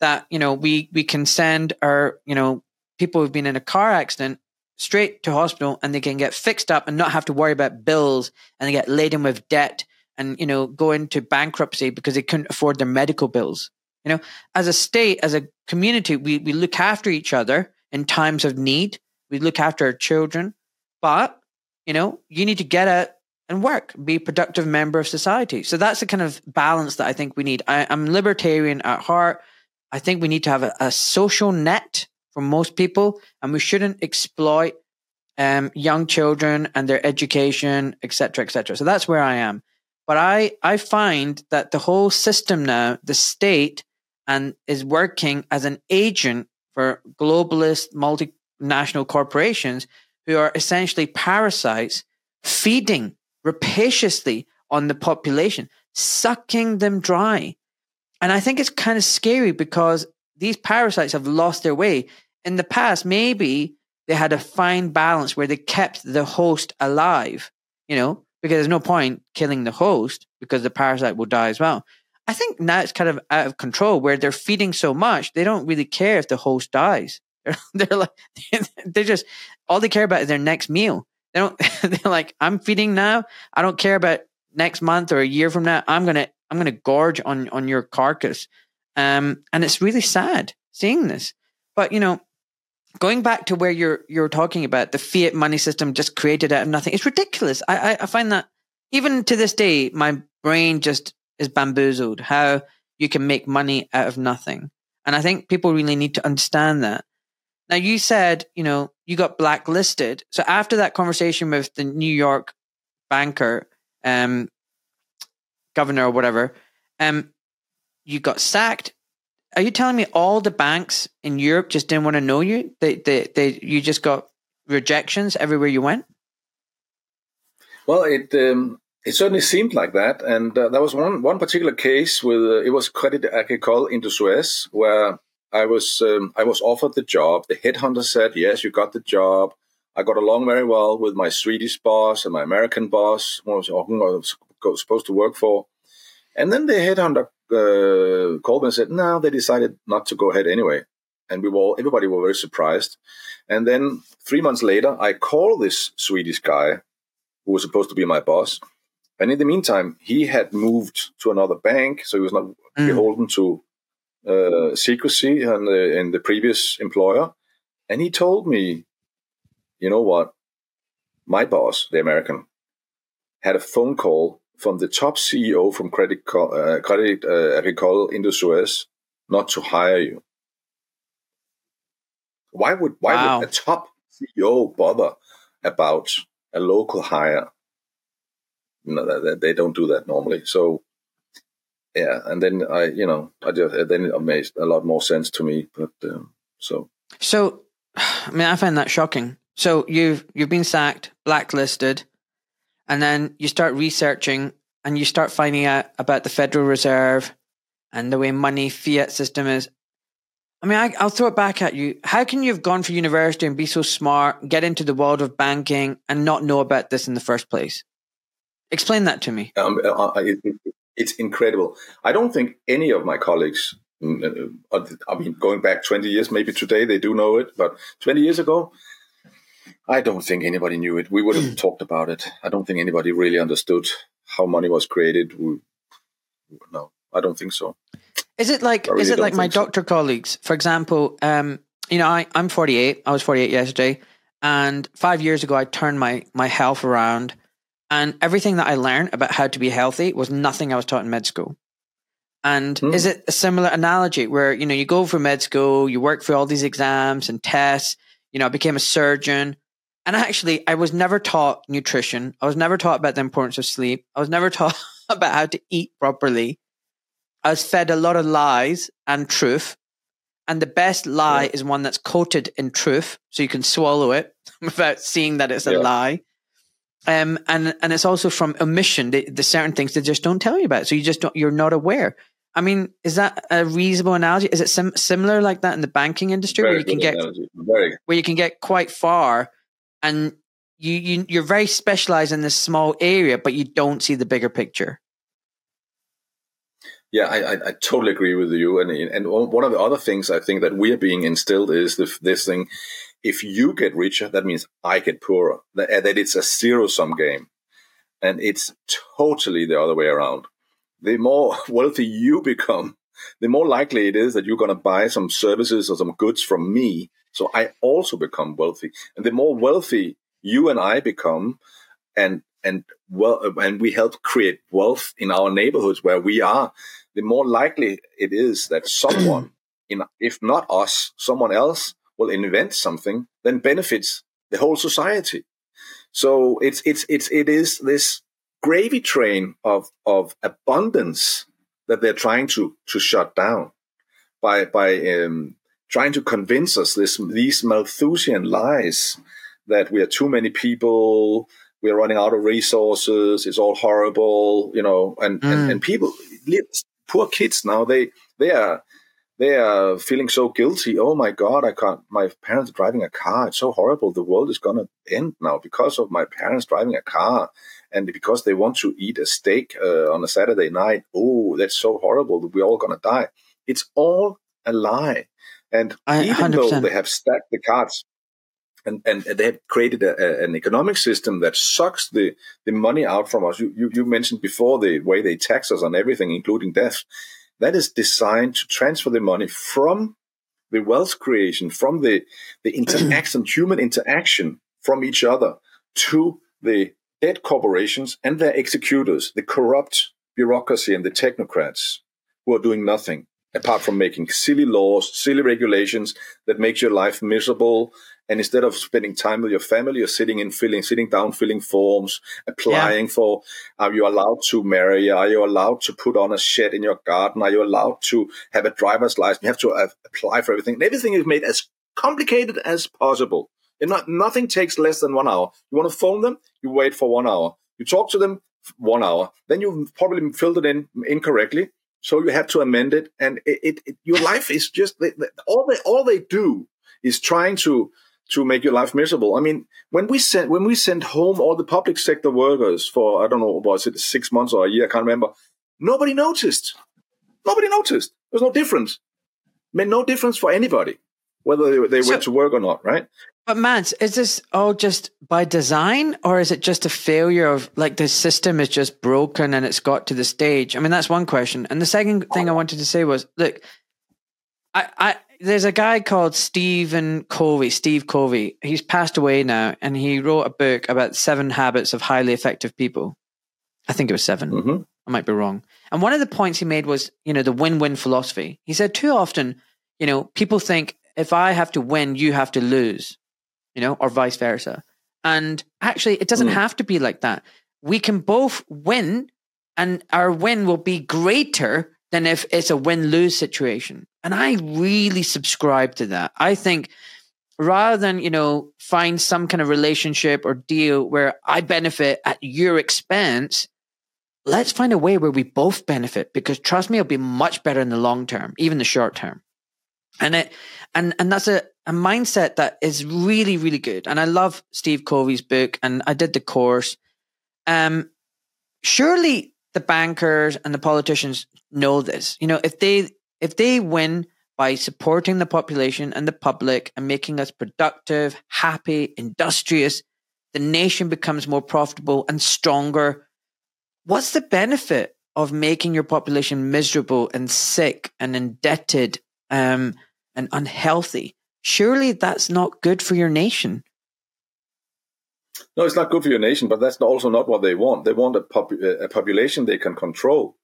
that you know we we can send our you know people who've been in a car accident straight to hospital and they can get fixed up and not have to worry about bills and they get laden with debt and you know go into bankruptcy because they couldn't afford their medical bills you know as a state as a community we, we look after each other in times of need we look after our children but you know you need to get out and work, be a productive member of society. So that's the kind of balance that I think we need. I, am libertarian at heart. I think we need to have a, a social net for most people, and we shouldn't exploit um, young children and their education, etc., etc. So that's where I am. But I I find that the whole system now, the state, and is working as an agent for globalist multinational corporations who are essentially parasites feeding rapaciously on the population, sucking them dry. And I think it's kind of scary because these parasites have lost their way. In the past, maybe they had a fine balance where they kept the host alive, you know, because there's no point killing the host because the parasite will die as well. I think now it's kind of out of control where they're feeding so much, they don't really care if the host dies. (laughs) They're, they're like, (laughs) they're just, all they care about is their next meal. They don't, (laughs) they're like, I'm feeding now. I don't care about next month or a year from now. I'm going to, I'm going to gorge on, on your carcass. Um, and it's really sad seeing this. But, you know, going back to where you're, you're talking about the fiat money system just created out of nothing, it's ridiculous. I, I, I find that even to this day, my brain just is bamboozled, how you can make money out of nothing. And I think people really need to understand that. Now, you said, you know, you got blacklisted. So after that conversation with the New York banker, um, governor or whatever, um, you got sacked. Are you telling me all the banks in Europe just didn't want to know you? They, they, they, you just got rejections everywhere you went. Well, it um, it certainly seemed like that, and uh, there was one one particular case with uh, it was Credit Agricole Indosuez, where I was um, I was offered the job. The headhunter said, "Yes, you got the job." I got along very well with my Swedish boss and my American boss, who I was supposed to work for. And then the headhunter uh, called me and said, "No, they decided not to go ahead anyway." And we were everybody were very surprised. And then three months later, I called this Swedish guy who was supposed to be my boss and in the meantime, he had moved to another bank, so he was not mm. beholden to uh, secrecy and the, and the previous employer. And he told me, you know what? My boss, the American, had a phone call from the top CEO from Credit uh, Credit uh, Agricole Suez not to hire you. Why would why wow. would a top CEO bother about a local hire? They don't do that normally. So yeah, and then I, you know, I just then it made a lot more sense to me. But um, so so, I mean, I find that shocking. So you've you've been sacked, blacklisted, and then you start researching and you start finding out about the Federal Reserve and the way money fiat system is. I mean, I, will throw it back at you. How can you have gone for university and be so smart, get into the world of banking, and not know about this in the first place? Explain that to me. Um, uh, it, it's incredible. I don't think any of my colleagues, mm, uh, I mean, going back 20 years, maybe today they do know it, but 20 years ago, I don't think anybody knew it. We would have talked about it. I don't think anybody really understood how money was created. We, no, I don't think so. Is it like really is it like my doctor so. colleagues? For example, um, you know, I, I'm 48. I was 48 yesterday, and five years ago, I turned my my health around and everything that I learned about how to be healthy was nothing I was taught in med school. And mm. is it a similar analogy where, you know, you go for med school, you work for all these exams and tests, you know, I became a surgeon. And actually, I was never taught nutrition. I was never taught about the importance of sleep. I was never (laughs) taught about how to eat properly. I was fed a lot of lies and truth. And the best lie yeah. is one that's coated in truth. So you can swallow it (laughs) without seeing that it's a yeah. lie. Um, and and it's also from omission. The, the certain things they just don't tell you about, so you just don't. You're not aware. I mean, is that a reasonable analogy? Is it sim- similar like that in the banking industry, very where you can get where you can get quite far, and you, you you're very specialized in this small area, but you don't see the bigger picture. Yeah, I, I, I, totally agree with you. And and one of the other things I think that we are being instilled is the, this thing: if you get richer, that means I get poorer. That, that it's a zero sum game. And it's totally the other way around. The more (laughs) wealthy you become, the more likely it is that you're going to buy some services or some goods from me. So I also become wealthy. And the more wealthy you and I become, and and well, and we help create wealth in our neighborhoods where we are, the more likely it is that someone, (clears throat) in, if not us, someone else will invent something that benefits the whole society. So it's it's it's it is this gravy train of of abundance that they're trying to to shut down by by um, trying to convince us this these Malthusian lies that we are too many people, we are running out of resources, it's all horrible, you know, and mm. and, and people, poor kids now they they are they are feeling so guilty. Oh my God, I can't. My parents driving a car. It's so horrible. The world is gonna end now because of my parents driving a car, and because they want to eat a steak uh, on a Saturday night. Oh, that's so horrible. We're all gonna die. It's all a lie. And I, even though they have stacked the cards and, and they have created a, a, an economic system that sucks the, the money out from us. You, you, you mentioned before the way they tax us on everything, including death that is designed to transfer the money from the wealth creation, from the, the (clears throat) interaction, human interaction from each other to the dead corporations and their executors, the corrupt bureaucracy and the technocrats who are doing nothing apart from making silly laws, silly regulations that make your life miserable and instead of spending time with your family, you're sitting in filling, sitting down, filling forms, applying yeah. for, are you allowed to marry? Are you allowed to put on a shed in your garden? Are you allowed to have a driver's license? You have to uh, apply for everything. And everything is made as complicated as possible. And not, nothing takes less than one hour. You want to phone them? You wait for one hour. You talk to them one hour. Then you've probably filled it in incorrectly. So you have to amend it. And it, it, it your life is just, they, they, all they, all they do is trying to, to make your life miserable. I mean, when we sent when we sent home all the public sector workers for I don't know was it six months or a year, I can't remember. Nobody noticed. Nobody noticed. There was no difference. It made no difference for anybody whether they, they so, went to work or not, right? But Mads, is this all just by design, or is it just a failure of like the system is just broken and it's got to the stage? I mean, that's one question. And the second thing I wanted to say was, look, I, I there's a guy called Stephen Covey, Steve Covey. He's passed away now, and he wrote a book about seven habits of highly effective people. I think it was 7 mm-hmm. I might be wrong. And one of the points he made was, you know, the win-win philosophy. He said too often, you know, people think if I have to win, you have to lose, you know, or vice versa. And actually, it doesn't mm. have to be like that. We can both win, and our win will be greater than if it's a win lose situation. And I really subscribe to that. I think rather than, you know, find some kind of relationship or deal where I benefit at your expense, let's find a way where we both benefit because trust me, it'll be much better in the long term, even the short term. And it, and, and that's a, a mindset that is really, really good. And I love Steve Covey's book and I did the course. Um, surely the bankers and the politicians know this. You know, if they if they win by supporting the population and the public and making us productive, happy, industrious, the nation becomes more profitable and stronger. What's the benefit of making your population miserable and sick and indebted um, and unhealthy? Surely that's not good for your nation. No, it's not good for your nation, but that's also not what they want. They want a, pop- a population they can control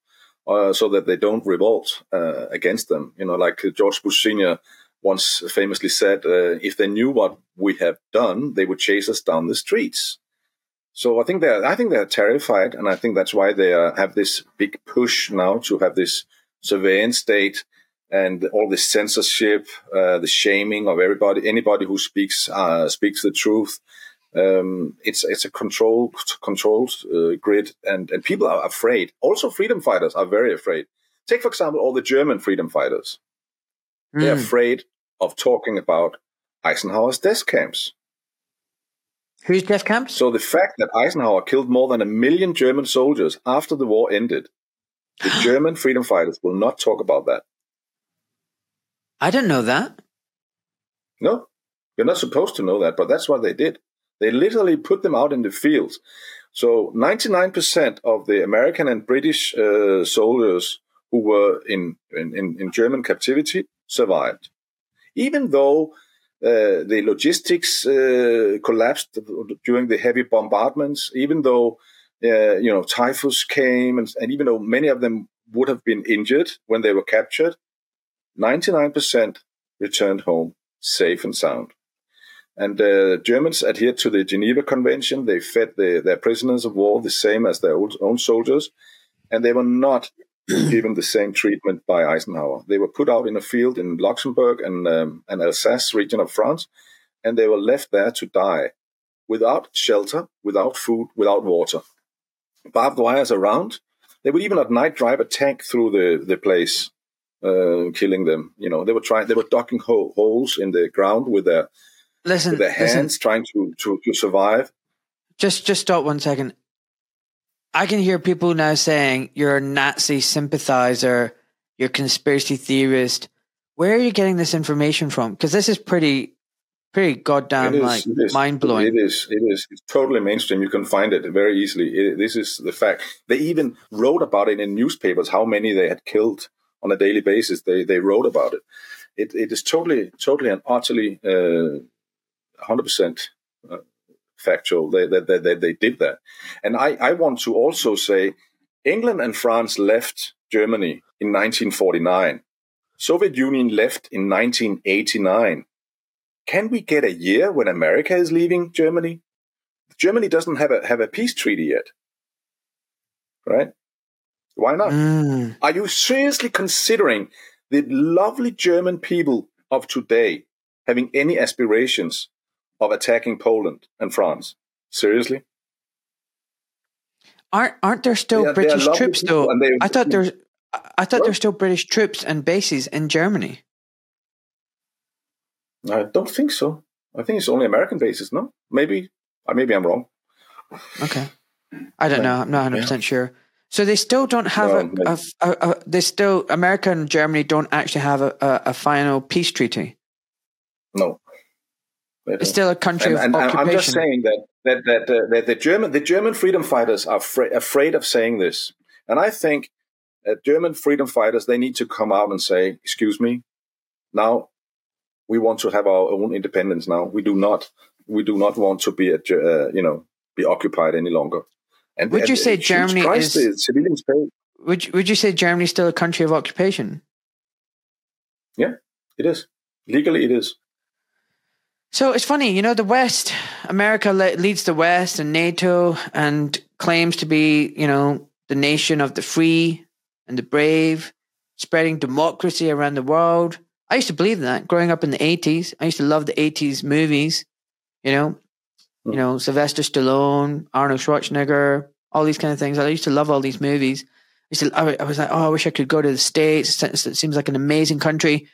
uh, so that they don't revolt uh, against them. You know, like George Bush Sr. once famously said, uh, if they knew what we have done, they would chase us down the streets. So I think they're, I think they're terrified, and I think that's why they have this big push now to have this surveillance state and all this censorship, uh, the shaming of everybody, anybody who speaks uh, speaks the truth um, it's it's a controlled controlled uh, grid, and and people are afraid. Also, freedom fighters are very afraid. Take for example all the German freedom fighters. Mm. They're hmm. afraid of talking about Eisenhower's death camps. Whose death camps? So the fact that Eisenhower killed more than a million German soldiers after the war ended, the (gasps) German freedom fighters will not talk about that. I didn't know that. No, you're not supposed to know that, but that's what they did. They literally put them out in the fields. So 99% of the American and British uh, soldiers who were in, in, in German captivity survived. Even though Uh, the logistics uh, collapsed during the heavy bombardments, even though uh, you know typhus came, and, and even though many of them would have been injured when they were captured, 99% returned home safe and sound. And the Germans adhered to the Geneva Convention. They fed the, their prisoners of war the same as their own soldiers, and they were not (clears throat) given the same treatment by Eisenhower. They were put out in a field in Luxembourg and, um, and Alsace region of France, and they were left there to die without shelter, without food, without water. Barbed wires around. They would even at night drive a tank through the, the place, uh, killing them. You know, they were trying, they were ducking ho- holes in the ground with their, listen, with their hands, listen. trying to, to, to survive. Just, just stop one second. I can hear people now saying you're a Nazi sympathizer, you're a conspiracy theorist. Where are you getting this information from? Because this is pretty, pretty goddamn is, like mind blowing. It is. It is. It's totally mainstream. You can find it very easily. It, this is the fact. They even wrote about it in newspapers. How many they had killed on a daily basis. They they wrote about it. It, it is totally, totally and utterly, uh, hundred uh, percent factual. They, they, they, they did that. And I, I want to also say England and France left Germany in 1949. Soviet Union left in 1989. Can we get a year when America is leaving Germany? Germany doesn't have a have a peace treaty yet. Right? Why not? Mm. Are you seriously considering the lovely German people of today having any aspirations of attacking Poland and France. Seriously? Aren't aren't there still They are- they British troops though? they- I thought there's I thought What? there's still British troops and bases in Germany. I don't think so. I think it's only American bases, no? Maybe, uh, maybe I'm wrong. Okay. I don't know. I'm not 100 percent sure. So they still don't have No, a, a, a, a. They still America and Germany don't actually have a, a final peace treaty. No. It's still a country and, of and I'm just saying that that that, uh, that the German the German freedom fighters are fra- afraid of saying this, and I think that German freedom fighters they need to come out and say, "Excuse me, now we want to have our own independence. Now we do not we do not want to be a, uh, you know be occupied any longer." And Would you and, say uh, Germany Christ, is- the civilians pay? would you, Would you say Germany's still a country of occupation? Yeah, it is legally it is. So it's funny, you know, the West, America le- leads the West and NATO and claims to be, you know, the nation of the free and the brave, spreading democracy around the world. I used to believe that growing up in the 80s. I used to love the 80s movies, you know, you know, Sylvester Stallone, Arnold Schwarzenegger, all these kind of things. I used to love all these movies. I, to, I was like, oh, I wish I could go to the States. It seems like an amazing country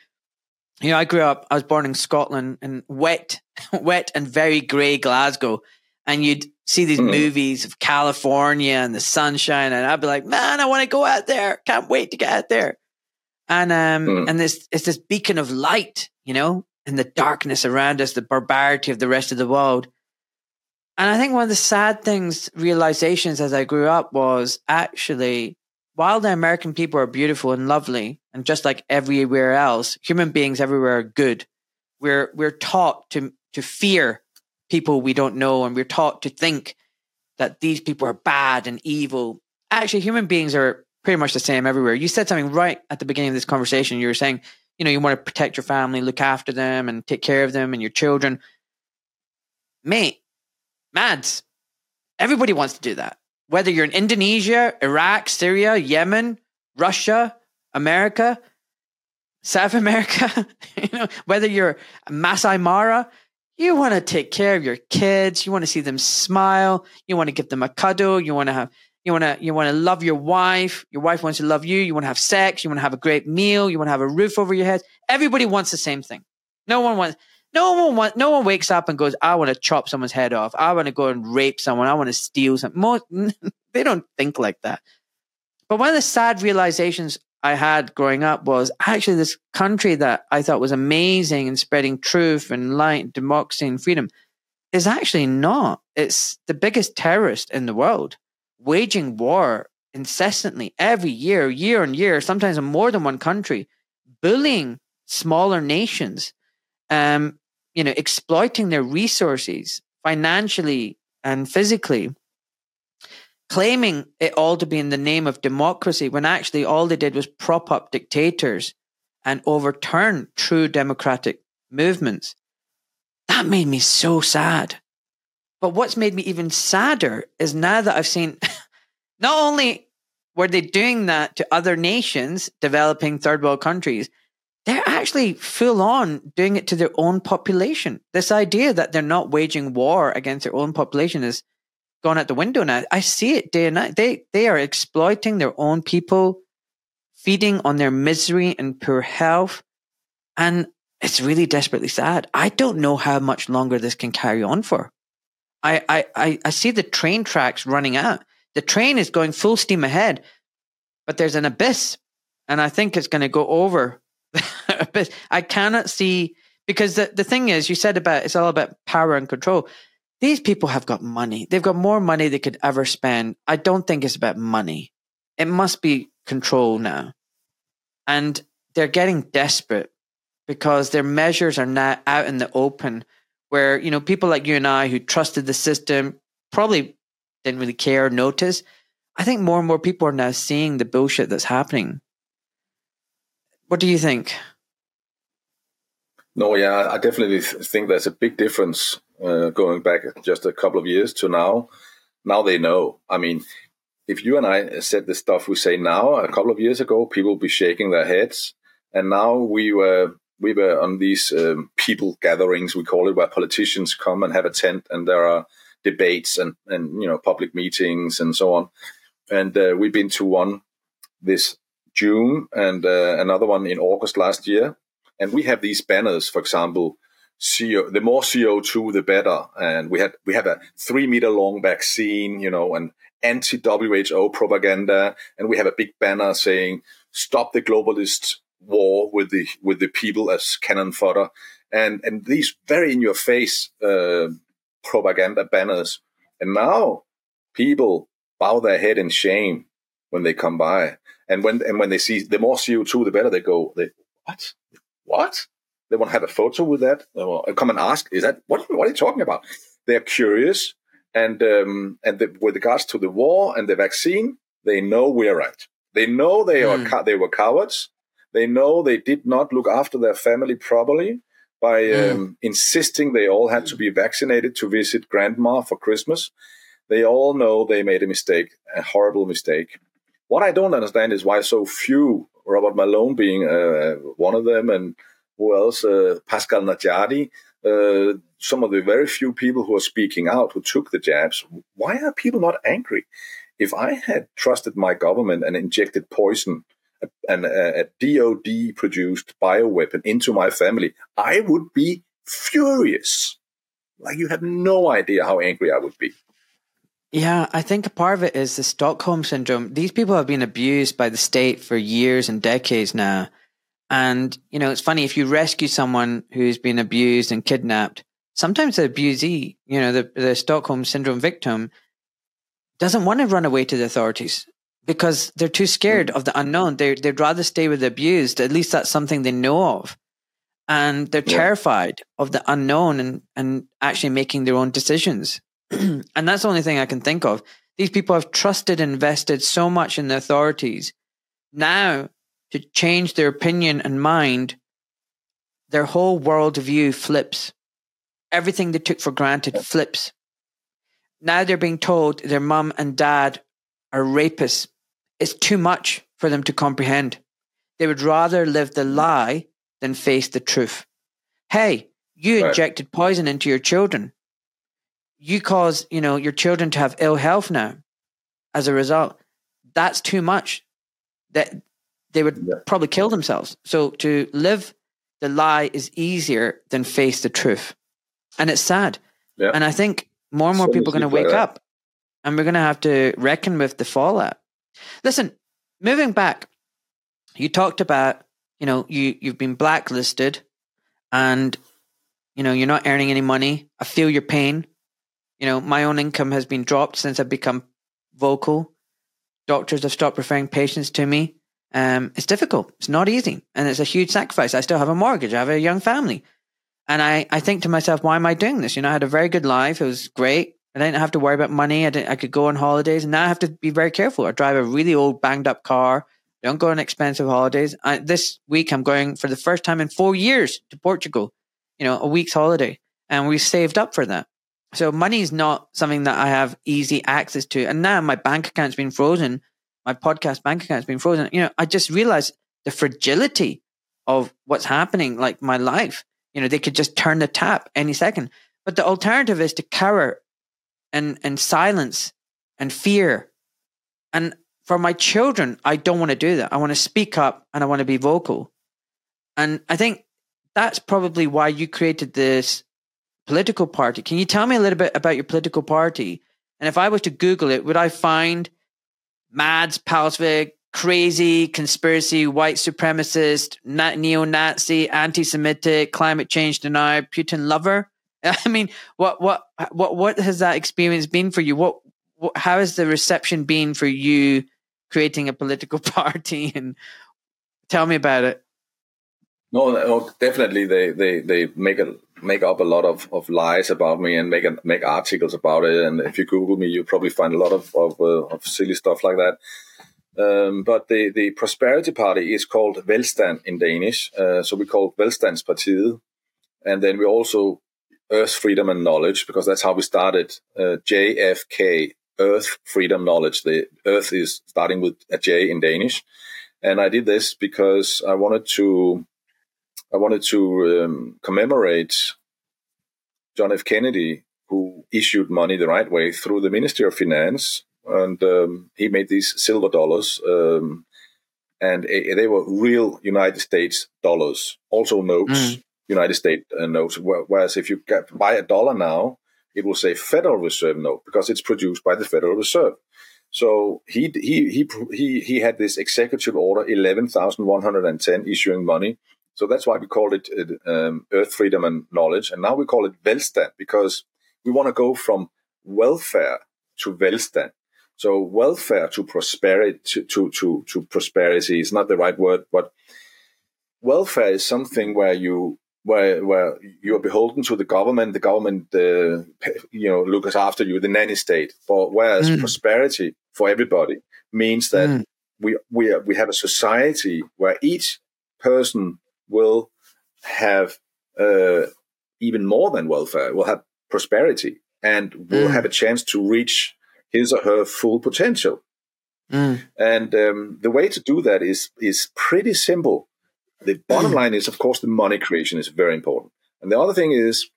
you know, I grew up, I was born in Scotland in wet, (laughs) wet and very grey Glasgow. And you'd see these Mm. movies of California and the sunshine. And I'd be like, man, I want to go out there. Can't wait to get out there. And, um, Mm. and this, it's this beacon of light, you know, in the darkness around us, the barbarity of the rest of the world. And I think one of the sad things, realizations as I grew up was actually while the American people are beautiful and lovely, and just like everywhere else, human beings everywhere are good. We're we're taught to to fear people we don't know, and we're taught to think that these people are bad and evil. Actually, human beings are pretty much the same everywhere. You said something right at the beginning of this conversation. You were saying, you know, you want to protect your family, look after them, and take care of them and your children. Mate, mads, everybody wants to do that whether you're in Indonesia, Iraq, Syria, Yemen, Russia, America, South America, (laughs) you know, whether you're Masai Mara, you want to take care of your kids. You want to see them smile. You want to give them a cuddle. You want to have, you want to, you want to love your wife. Your wife wants to love you. You want to have sex. You want to have a great meal. You want to have a roof over your head. Everybody wants the same thing. No one wants, no one want, no one wakes up and goes, I want to chop someone's head off. I want to go and rape someone. I want to steal something. Most, (laughs) they don't think like that. But one of the sad realizations I had growing up was actually this country that I thought was amazing and spreading truth and light, democracy and freedom is actually not. It's the biggest terrorist in the world, waging war incessantly every year, year on year, sometimes in more than one country, bullying smaller nations. Um, you know, exploiting their resources financially and physically, claiming it all to be in the name of democracy when actually all they did was prop up dictators and overturn true democratic movements. That made me so sad. But what's made me even sadder is now that I've seen (laughs) not only were they doing that to other nations, developing third world countries, they're actually full on doing it to their own population. This idea that they're not waging war against their own population is gone out the window now. I see it day and night. They they are exploiting their own people, feeding on their misery and poor health. And it's really desperately sad. I don't know how much longer this can carry on for. I, I, I, I see the train tracks running out. The train is going full steam ahead, but there's an abyss. And I think it's going to go over (laughs) but I cannot see because the, the thing is, you said about it's all about power and control. These people have got money. They've got more money they could ever spend. I don't think it's about money. It must be control now. And they're getting desperate because their measures are now out in the open where, you know, people like you and I who trusted the system probably didn't really care notice. I think more and more people are now seeing the bullshit that's happening. What do you think? No, yeah, I definitely think there's a big difference uh, going back just a couple of years to now. Now they know. I mean, if you and I said the stuff we say now a couple of years ago, people would be shaking their heads. And now we were we were on these um, people gatherings, we call it, where politicians come and have a tent, and there are debates and and you know public meetings and so on. And uh, we've been to one this June and uh, another one in August last year. And we have these banners, for example, CO, the more CO2, the better. And we had, we have a three meter long vaccine, you know, and anti WHO propaganda. And we have a big banner saying, stop the globalist war with the, with the people as cannon fodder. And, and these very in your face, uh, propaganda banners. And now people bow their head in shame when they come by. And when and when they see the more CO2, the better they go. They what? What? They want to have a photo with that. Or come and ask, is that what? What are you talking about? They're curious, and um, and the, with regards to the war and the vaccine, they know we're right. They know they mm. are they were cowards. They know they did not look after their family properly by mm. um, insisting they all had to be vaccinated to visit grandma for Christmas. They all know they made a mistake, a horrible mistake. What I don't understand is why so few, Robert Malone being uh, one of them, and who else, uh, Pascal Najadi, uh, some of the very few people who are speaking out who took the jabs. Why are people not angry? If I had trusted my government and injected poison and a, a DOD produced bioweapon into my family, I would be furious. Like you have no idea how angry I would be. Yeah, I think a part of it is the Stockholm syndrome. These people have been abused by the state for years and decades now. And, you know, it's funny if you rescue someone who's been abused and kidnapped, sometimes the abusee, you know, the, the Stockholm syndrome victim doesn't want to run away to the authorities because they're too scared of the unknown. They, they'd rather stay with the abused. At least that's something they know of. And they're yeah. terrified of the unknown and, and actually making their own decisions. (clears throat) and that's the only thing I can think of. These people have trusted and invested so much in the authorities. Now, to change their opinion and mind, their whole worldview flips. Everything they took for granted flips. Now they're being told their mum and dad are rapists. It's too much for them to comprehend. They would rather live the lie than face the truth. Hey, you right. injected poison into your children you cause you know your children to have ill health now as a result that's too much that they would yeah. probably kill themselves so to live the lie is easier than face the truth and it's sad yeah. and i think more and more so people are going to wake up and we're going to have to reckon with the fallout listen moving back you talked about you know you you've been blacklisted and you know you're not earning any money i feel your pain you know, my own income has been dropped since I've become vocal. Doctors have stopped referring patients to me. Um, it's difficult. It's not easy. And it's a huge sacrifice. I still have a mortgage. I have a young family. And I, I think to myself, why am I doing this? You know, I had a very good life. It was great. I didn't have to worry about money. I, didn't, I could go on holidays. And now I have to be very careful. I drive a really old, banged up car. Don't go on expensive holidays. I, this week, I'm going for the first time in four years to Portugal, you know, a week's holiday. And we saved up for that. So money is not something that I have easy access to. And now my bank account's been frozen. My podcast bank account's been frozen. You know, I just realized the fragility of what's happening, like my life. You know, they could just turn the tap any second. But the alternative is to cower and, and silence and fear. And for my children, I don't want to do that. I want to speak up and I want to be vocal. And I think that's probably why you created this political party. Can you tell me a little bit about your political party? And if I was to Google it, would I find Mads Palsvig, crazy conspiracy, white supremacist, neo Nazi, anti Semitic, climate change denier, Putin lover? (laughs) I mean, what, what, what, what has that experience been for you? What, what how has the reception been for you creating a political (laughs) party? And tell me about it. No, no, definitely they, they, they make a make up a lot of, of lies about me and make make articles about it. And if you Google me, you probably find a lot of of, uh, of silly stuff like that. Um, but the, the Prosperity Party is called Velstand in Danish. Uh, so we call it Velstandspartiet. And then we also Earth, Freedom and Knowledge, because that's how we started uh, JFK, Earth, Freedom, Knowledge. The Earth is starting with a J in Danish. And I did this because I wanted to I wanted to um, commemorate John F. Kennedy, who issued money the right way through the Ministry of Finance, and um, he made these silver dollars, um, and they were real United States dollars, also notes, mm. United States uh, notes. Whereas if you get, buy a dollar now, it will say Federal Reserve note because it's produced by the Federal Reserve. So he he he he he had this executive order, eleven thousand one hundred and ten, issuing money so that's why we call it um, Earth Freedom and Knowledge. And now we call it Velstand because we want to go from welfare to Velstand. So welfare to prosperity to, to, to, to prosperity is not the right word, but welfare is something where you where where you are beholden to the government. The government, uh, you know, looks after you, the nanny state. But whereas mm. prosperity for everybody means that mm. we we we have a society where each person will have uh, even more than welfare, will have prosperity and will mm. have a chance to reach his or her full potential. Mm. And um, the way to do that is is pretty simple. The (clears throat) bottom line is, of course, the money creation is very important. And the other thing is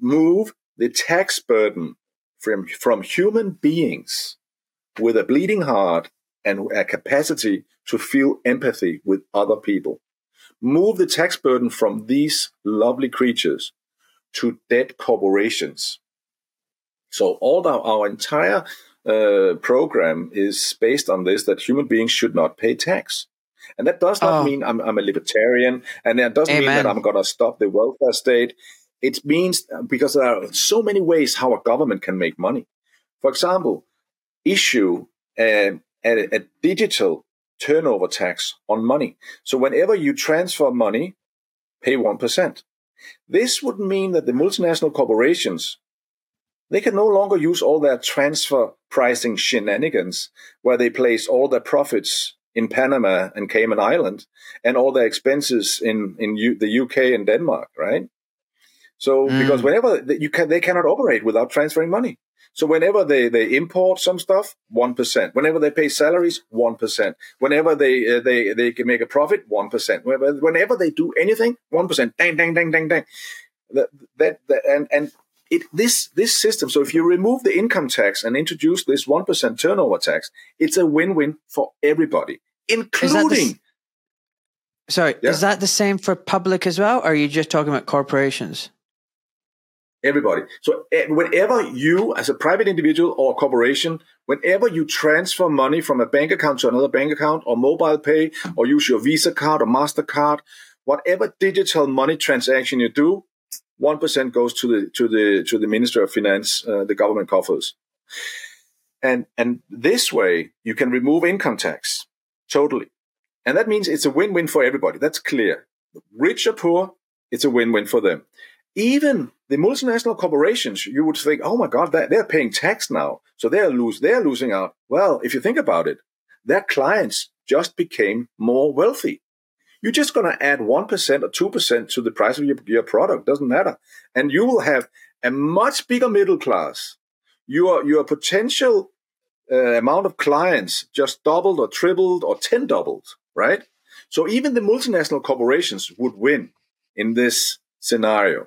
move the tax burden from from human beings with a bleeding heart and a capacity to feel empathy with other people move the tax burden from these lovely creatures to dead corporations. So all our, our entire uh, program is based on this that human beings should not pay tax. And that does not oh. mean I'm, I'm, a libertarian, and that doesn't Amen. mean that I'm going to stop the welfare state. It means because there are so many ways how a government can make money. For example, issue a, a, a digital turnover tax on money. So whenever you transfer money, pay 1%. This would mean that the multinational corporations, they can no longer use all their transfer pricing shenanigans where they place all their profits in Panama and Cayman Island and all their expenses in, in U- the UK and Denmark, right? So, mm. because whenever you can, they cannot operate without transferring money. So whenever they, they import some stuff, 1%. Whenever they pay salaries, 1%. Whenever they, uh, they, they can make a profit, 1%. Whenever, whenever they do anything, 1%. Dang, dang, dang, dang, dang. That, that, that and, and it, this, this system, so if you remove the income tax and introduce this 1% turnover tax, it's a win-win for everybody, including. Sorry, yeah. is that the same for public as well? Or are you just talking about corporations? Everybody. So eh, whenever you, as a private individual or corporation, whenever you transfer money from a bank account to another bank account or mobile pay or use your Visa card or MasterCard, whatever digital money transaction you do, 1% goes to the, to the, to the Minister of Finance, uh, the government coffers. And, and this way you can remove income tax totally. And that means it's a win-win for everybody. That's clear. Rich or poor, it's a win-win for them. Even the multinational corporations, you would think, oh my God, they're paying tax now. So they're lose, they're losing out. Well, if you think about it, their clients just became more wealthy. You're just going to add 1% or 2% to the price of your, your product. Doesn't matter. And you will have a much bigger middle class. Your, your potential uh, amount of clients just doubled or tripled or 10 doubled, right? So even the multinational corporations would win in this scenario.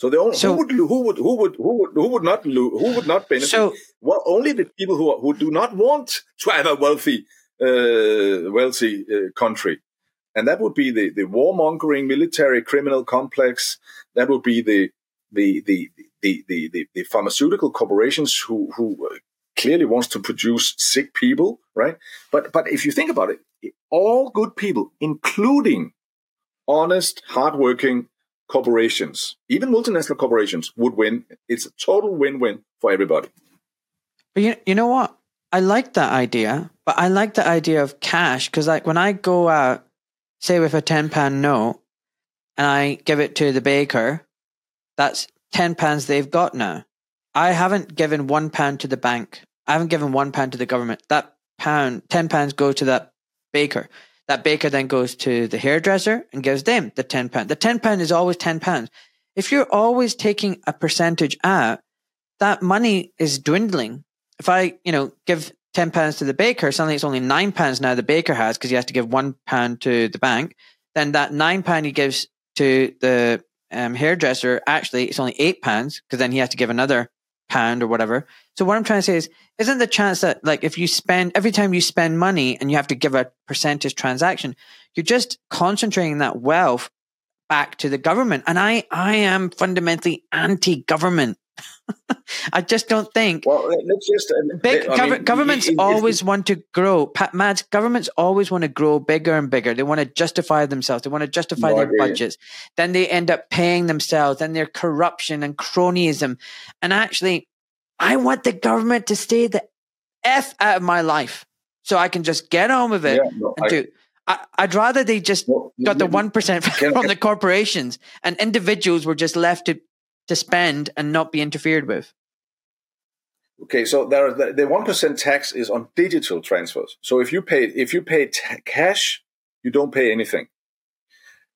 So the only, so, who would who would who would who would who would not who would not benefit? So, well, only the people who who do not want to have a wealthy uh, wealthy uh, country, and that would be the the warmongering military criminal complex. That would be the the the the the, the, the pharmaceutical corporations who who uh, clearly wants to produce sick people, right? But but if you think about it, all good people, including honest, hardworking corporations, even multinational corporations, would win. It's a total win-win for everybody. But you, you know what? I like that idea, but I like the idea of cash because, like, when I go out, say with a ten pound note, and I give it to the baker, that's ten pounds they've got now. I haven't given one pound to the bank. I haven't given one pound to the government. That pound, ten pounds, go to that baker. That baker then goes to the hairdresser and gives them the ten pound. The ten pound is always ten pounds. If you're always taking a percentage out, that money is dwindling. If I, you know, give ten pounds to the baker, suddenly it's only nine pounds now the baker has because he has to give one pound to the bank. Then that nine pound he gives to the um, hairdresser, actually it's only eight pounds because then he has to give another pound or whatever. So what I'm trying to say is, isn't the chance that like if you spend every time you spend money and you have to give a percentage transaction, you're just concentrating that wealth back to the government. And I, I am fundamentally anti-government. (laughs) I just don't think. Well, let's just. Uh, big mean, governments it, it, always want to grow. Pat, Mads, governments always want to grow bigger and bigger. They want to justify themselves. They want to justify no, their budgets. Then they end up paying themselves. Then their corruption and cronyism. And actually, I want the government to stay the f out of my life, so I can just get on with it yeah, no, and I, do. I, would rather they just well, got the one percent from the corporations and individuals were just left to to spend and not be interfered with? Okay, so there the one percent tax is on digital transfers. So if you pay if you pay t- cash, you don't pay anything.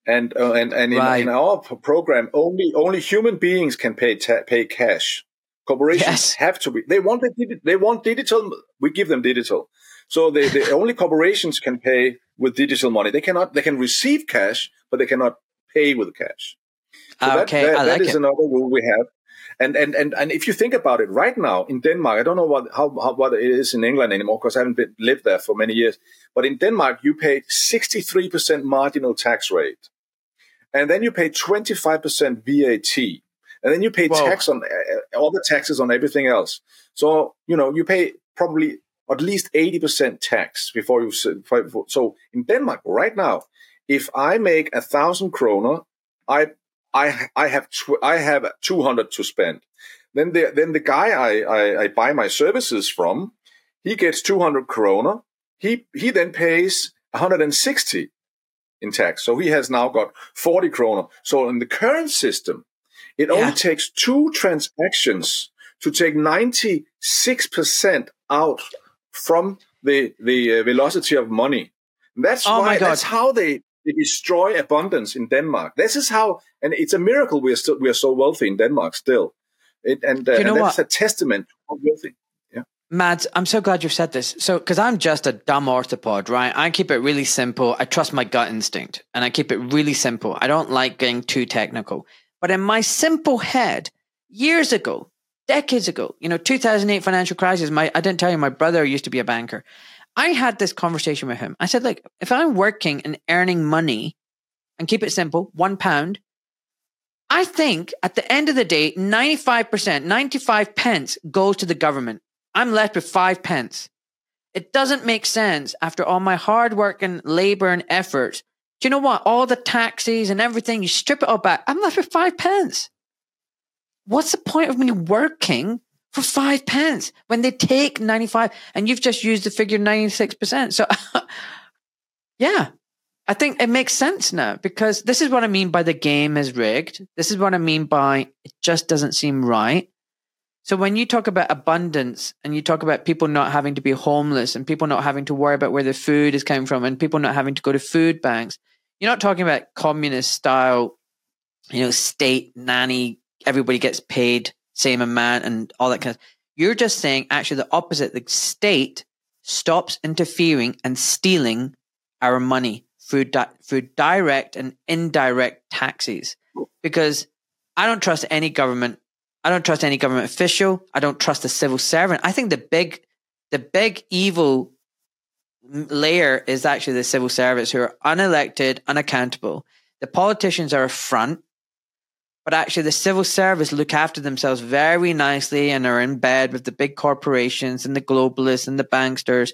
And uh, and and in, right. in, our program, only only human beings can pay ta- pay cash. Corporations yes. have to be. They want the, they want digital. We give them digital. So the, the only corporations can pay with digital money. They cannot. They can receive cash, but they cannot pay with cash. So ah, okay, that, that, I like that is another rule we have. And, and, and, and if you think about it right now in Denmark, I don't know what, how, how what it is in England anymore because I haven't been, lived there for many years. But in Denmark, you pay 63% marginal tax rate. And then you pay 25% VAT. And then you pay Whoa. tax on uh, all the taxes on everything else. So, you know, you pay probably at least 80% tax before you, so in Denmark right now, if I make a thousand kroner, I I I have tw- I have 200 to spend. Then the then the guy I, I, I buy my services from, he gets 200 kroner. He he then pays 160 in tax. So he has now got 40 kroner. So in the current system, it yeah. only takes two transactions to take 96% out from the the uh, velocity of money. That's oh why that's how they they destroy abundance in Denmark. This is how, and it's a miracle we are still we are so wealthy in Denmark still. It, and, uh, you know and that's a testament how wealthy. Yeah. Mads, I'm so glad you've said this. So, because I'm just a dumb orthopod, right? I keep it really simple. I trust my gut instinct and I keep it really simple. I don't like getting too technical. But in my simple head, years ago, decades ago, you know, 2008 financial crisis, my, I didn't tell you, my brother used to be a banker. I had this conversation with him. I said, like, if I'm working and earning money and keep it simple, one pound, I think at the end of the day, 95%, 95 pence goes to the government. I'm left with five pence. It doesn't make sense after all my hard work and labor and effort. You know what? All the taxes and everything, you strip it all back. I'm left with five pence. What's the point of me working for five pence when they take 95 and you've just used the figure 96%. So (laughs) yeah, I think it makes sense now because this is what I mean by the game is rigged. This is what I mean by it just doesn't seem right. So when you talk about abundance and you talk about people not having to be homeless and people not having to worry about where the food is coming from and people not having to go to food banks, you're not talking about communist style, you know, state nanny, everybody gets paid same amount and all that kind of you're just saying actually the opposite. The state stops interfering and stealing our money through, di- through direct and indirect taxes. Because I don't trust any government. I don't trust any government official. I don't trust the civil servant. I think the big, the big evil layer is actually the civil servants who are unelected, unaccountable. The politicians are a front but actually the civil service look after themselves very nicely and are in bed with the big corporations and the globalists and the banksters.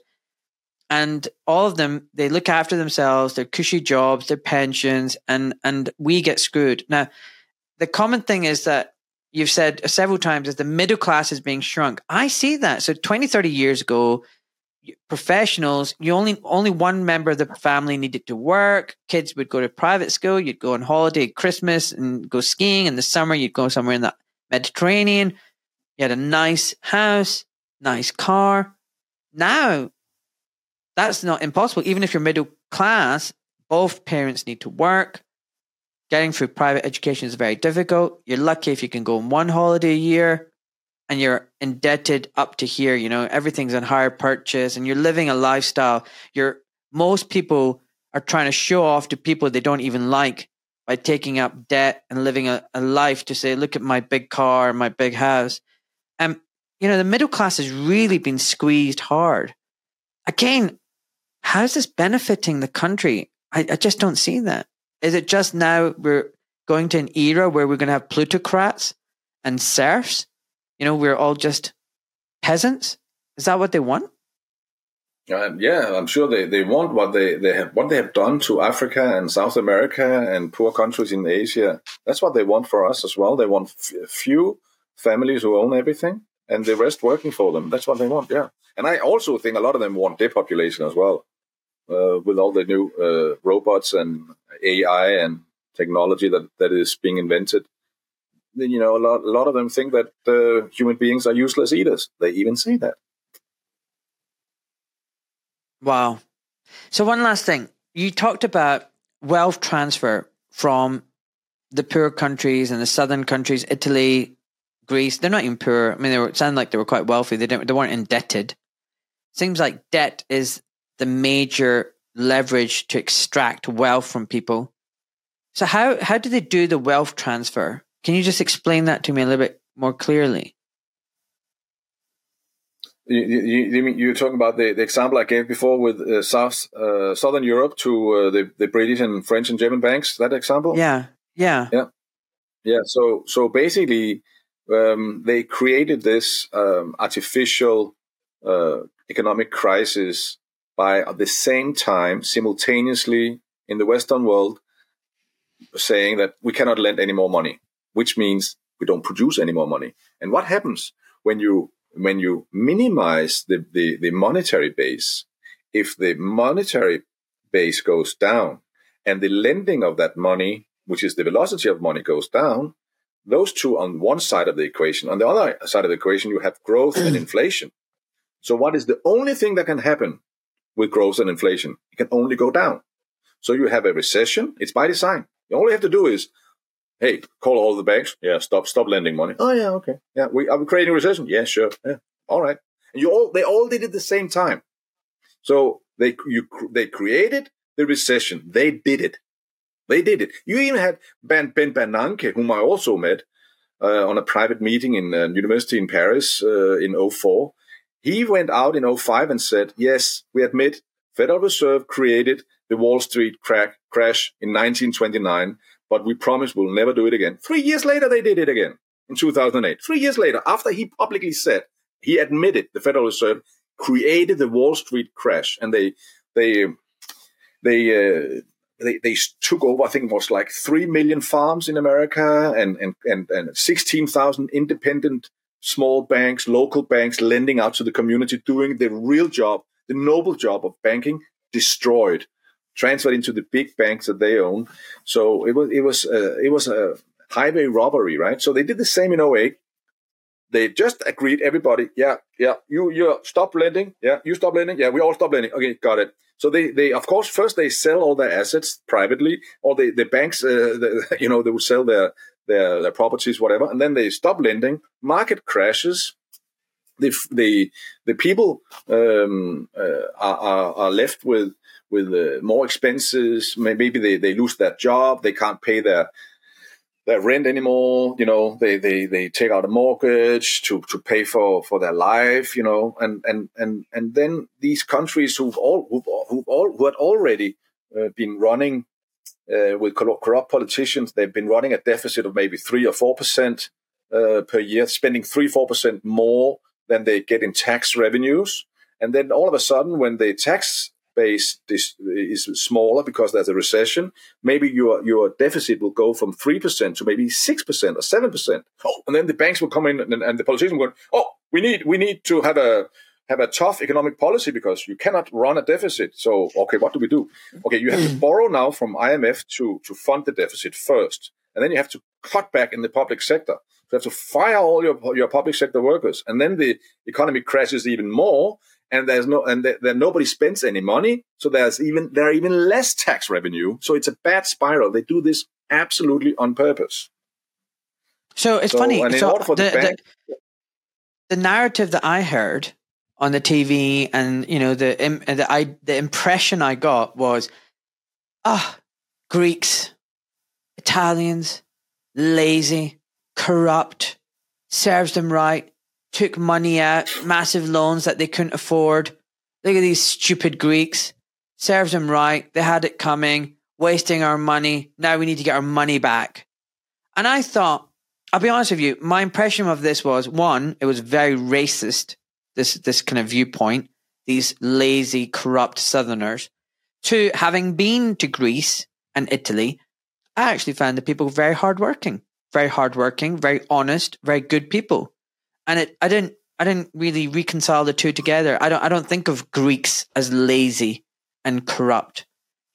And all of them they look after themselves their cushy jobs their pensions and and we get screwed. Now the common thing is that you've said several times is the middle class is being shrunk. I see that. So 20 30 years ago professionals, you only only one member of the family needed to work. Kids would go to private school. You'd go on holiday at Christmas and go skiing. In the summer, you'd go somewhere in the Mediterranean. You had a nice house, nice car. Now, that's not impossible. Even if you're middle class, both parents need to work. Getting through private education is very difficult. You're lucky if you can go on one holiday a year and you're indebted up to here, you know, everything's on hire purchase and you're living a lifestyle. You're most people are trying to show off to people they don't even like by taking up debt and living a, a life to say, look at my big car, my big house. And you know, the middle class has really been squeezed hard. Again, how's this benefiting the country? I, I just don't see that. Is it just now we're going to an era where we're going to have plutocrats and serfs? You know, we're all just peasants? Is that what they want? Uh, yeah, I'm sure they, they want what they, they have what they have done to Africa and South America and poor countries in Asia. That's what they want for us as well. They want f- few families who own everything and the rest working for them. That's what they want. Yeah, and I also think a lot of them want depopulation as well, uh, with all the new uh, robots and AI and technology that, that is being invented you know, a lot, a lot of them think that uh, human beings are useless eaters. They even say that. Wow. So, one last thing. You talked about wealth transfer from the poor countries and the southern countries, Italy, Greece. They're not even poor. I mean, they were, it sounded like they were quite wealthy. They, didn't, they weren't indebted. Seems like debt is the major leverage to extract wealth from people. So, how, how do they do the wealth transfer? Can you just explain that to me a little bit more clearly? You, you, you are talking about the, the example I gave before with uh, South uh, Southern Europe to uh, the the British and French and German banks. That example. Yeah, yeah, yeah, yeah. So so basically, um, they created this um, artificial uh, economic crisis by at the same time simultaneously in the Western world saying that we cannot lend any more money which means we don't produce any more money. And what happens when you when you minimize the, the, the monetary base? If the monetary base goes down and the lending of that money, which is the velocity of money, goes down, those two on one side of the equation. On the other side of the equation, you have growth and (clears throat) inflation. So what is the only thing that can happen with growth and inflation? It can only go down. So you have a recession. It's by design. All you have to do is Hey, call all the banks. Yeah, stop, stop lending money. Oh yeah, okay. Yeah, we are we creating a recession. Yeah, sure. Yeah, all right. And you all, they all did it at the same time. So they you they created the recession. They did it. They did it. You even had Ben Ben Bernanke, whom I also met uh, on a private meeting in uh, university in Paris uh, in 04. He went out in 05 and said, "Yes, we admit Federal Reserve created the Wall Street crack, crash in 1929, but we promise we'll never do it again. Three years later, they did it again in 2008. Three years later, after he publicly said, he admitted the Federal Reserve created the Wall Street crash and they, they, they, uh, they, they took over, I think it was like 3 million farms in America and, and, and, and 16,000 independent small banks, local banks lending out to the community, doing the real job, the noble job of banking, destroyed transferred into the big banks that they own. So it was it was uh, it was a highway robbery, right? So they did the same in 08. They just agreed, everybody, yeah, yeah, you you stop lending, yeah, you stop lending, yeah, we all stop lending. Okay, got it. So they, they of course first they sell all their assets privately, or they, the banks, uh, the, (laughs) you know, they will sell their, their their properties, whatever, and then they stop lending. Market crashes. The the the people um, uh, are, are left with with uh, more expenses. Maybe they, they lose their job. They can't pay their their rent anymore. You know, they, they, they take out a mortgage to, to pay for, for their life, you know, and, and, and, and then these countries who've all, who've, who've all, who had already uh, been running uh, with corrupt politicians, they've been running a deficit of maybe three or four percent uh, per year, spending three, four percent more than they get in tax revenues. And then all of a sudden, when the tax base is, is smaller because there's a recession, maybe your your deficit will go from three percent to maybe six percent or seven percent. Oh, and then the banks will come in and, and the politicians will go, "Oh, we need we need to have a have a tough economic policy because you cannot run a deficit. So, okay, what do we do? Okay, you have to mm. borrow now from IMF to to fund the deficit first, and then you have to cut back in the public sector. So you have to fire all your your public sector workers, and then the economy crashes even more, and there's no and then nobody spends any money so there's even there are even less tax revenue so it's a bad spiral. They do this absolutely on purpose. So it's so, funny so the, the, bank, the, the, narrative that i heard on the tv and you know the the, I, the impression i got was ah oh, greeks italians lazy corrupt serves them right took money out, massive loans that they couldn't afford. Look at these stupid Greeks. Serves them right. They had it coming, wasting our money. Now we need to get our money back. And I thought, I'll be honest with you, my impression of this was one, it was very racist, this this kind of viewpoint, these lazy, corrupt southerners. Two, having been to Greece and Italy, I actually found the people very hardworking, very hardworking, very honest, very good people and it I didn't I didn't really reconcile the two together. I don't I don't think of Greeks as lazy and corrupt.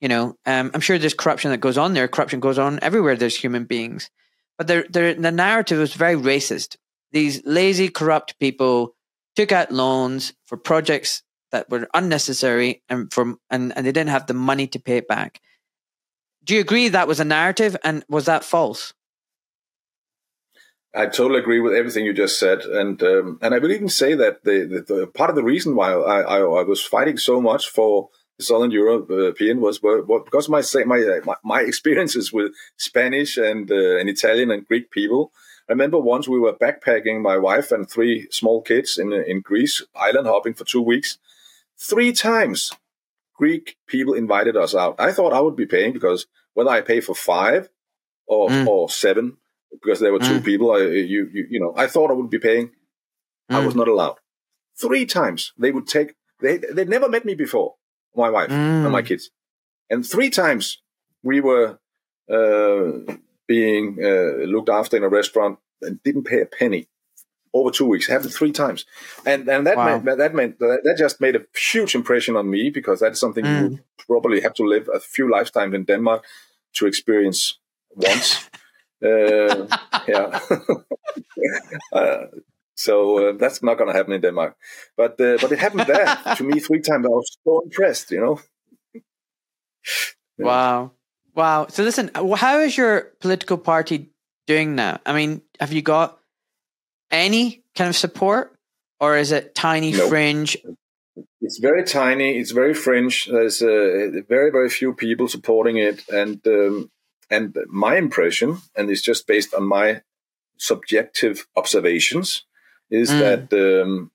You know, um, I'm sure there's corruption that goes on there. Corruption goes on everywhere. There's human beings, but the the narrative was very racist. These lazy, corrupt people took out loans for projects that were unnecessary and from and, and they didn't have the money to pay it back. Do you agree that was a narrative and was that false? I totally agree with everything you just said, and um, and I will even say that the, the, the, part of the reason why I, I, I was fighting so much for the Southern European was, was because my my my (laughs) experiences with Spanish and uh, and Italian and Greek people. I remember once we were backpacking, my wife and three small kids in in Greece, island hopping for two weeks. Three times, Greek people invited us out. I thought I would be paying because whether I pay for five or mm. or seven because there were two mm. people. I, you, you, you know, I thought I would be paying. Mm. I was mm. not allowed. Three times they would take. They they never met me before. My wife mm. and my mm. kids, and three times we were uh, being uh, looked after in a restaurant and didn't pay a penny over two weeks. Happened three times, and and that wow. meant that meant that, that just made a huge impression on me because that's something mm. you probably have to live a few lifetimes in Denmark to experience once. Uh, (laughs) yeah. (laughs) uh, so uh, that's not going to happen in Denmark, but uh, but it happened there to me three times. I was so impressed, you know. Wow, wow. So listen, how is your political party doing now? I mean, have you got any kind of support, or is it tiny fringe? It's very tiny. It's very fringe. There's uh, very very few people supporting it, and um, and my impression, and it's just based on my subjective observations, is mm. that um,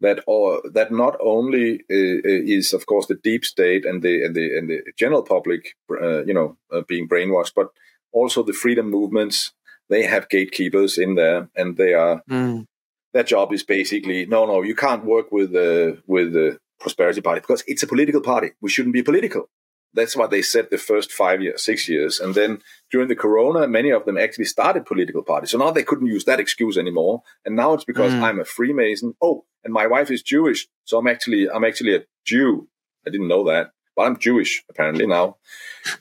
that or that not only uh, is of course the deep state and the and the and the general public, uh, you know, uh, being brainwashed, but also the freedom movements. They have gatekeepers in there, and they are. Mm. Their job is basically no, no. You can't work with the with the Prosperity Party because it's a political party. We shouldn't be political. That's what they said the first five years, six years. And then during the corona, many of them actually started political parties. So now they couldn't use that excuse anymore. And now it's because mm. I'm a Freemason. Oh, and my wife is Jewish. So I'm actually, I'm actually a Jew. I didn't know that. but I'm Jewish apparently now,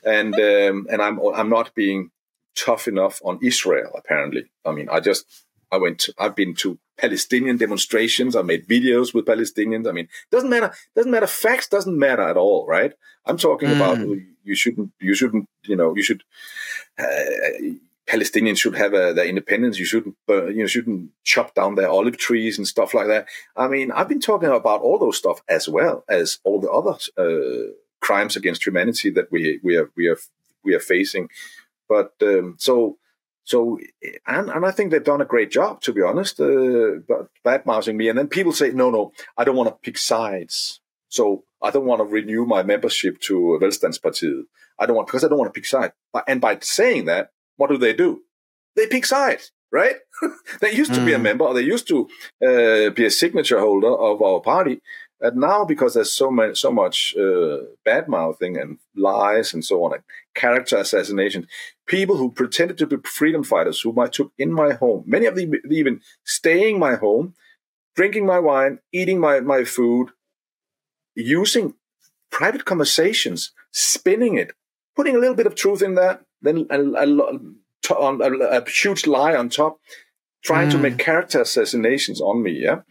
and um, and I'm I'm not being tough enough on Israel apparently. I mean, I just I went to, I've been to Palestinian demonstrations. I made videos with Palestinians. I mean, doesn't matter. Doesn't matter. Facts doesn't matter at all, right? I'm talking mm. about you shouldn't. You shouldn't. You know, you should. Uh, Palestinians should have uh, their independence. You shouldn't, you shouldn't chop down their olive trees and stuff like that. I mean, I've been talking about all those stuff as well as all the other uh, crimes against humanity that we we are we are we are facing. But um, so so, and, and I think they've done a great job, to be honest, uh, bad mouthing me. And then people say, no, no, I don't want to pick sides. So I don't want to renew my membership to Velstandspartiet. I don't want, because I don't want to pick sides. And by saying that, what do they do? They pick sides, right? (laughs) they used to mm. be a mm. member, or they used to uh, be a signature holder of our party. And now, because there's so much, so much uh, bad mouthing and lies and so on, and character assassination, people who pretended to be freedom fighters, whom I took in my home, many of them even staying my home, drinking my wine, eating my, my food, using private conversations, spinning it, putting a little bit of truth in that, then a, a, a, a huge lie on top, trying mm. to make character assassinations on me. Yeah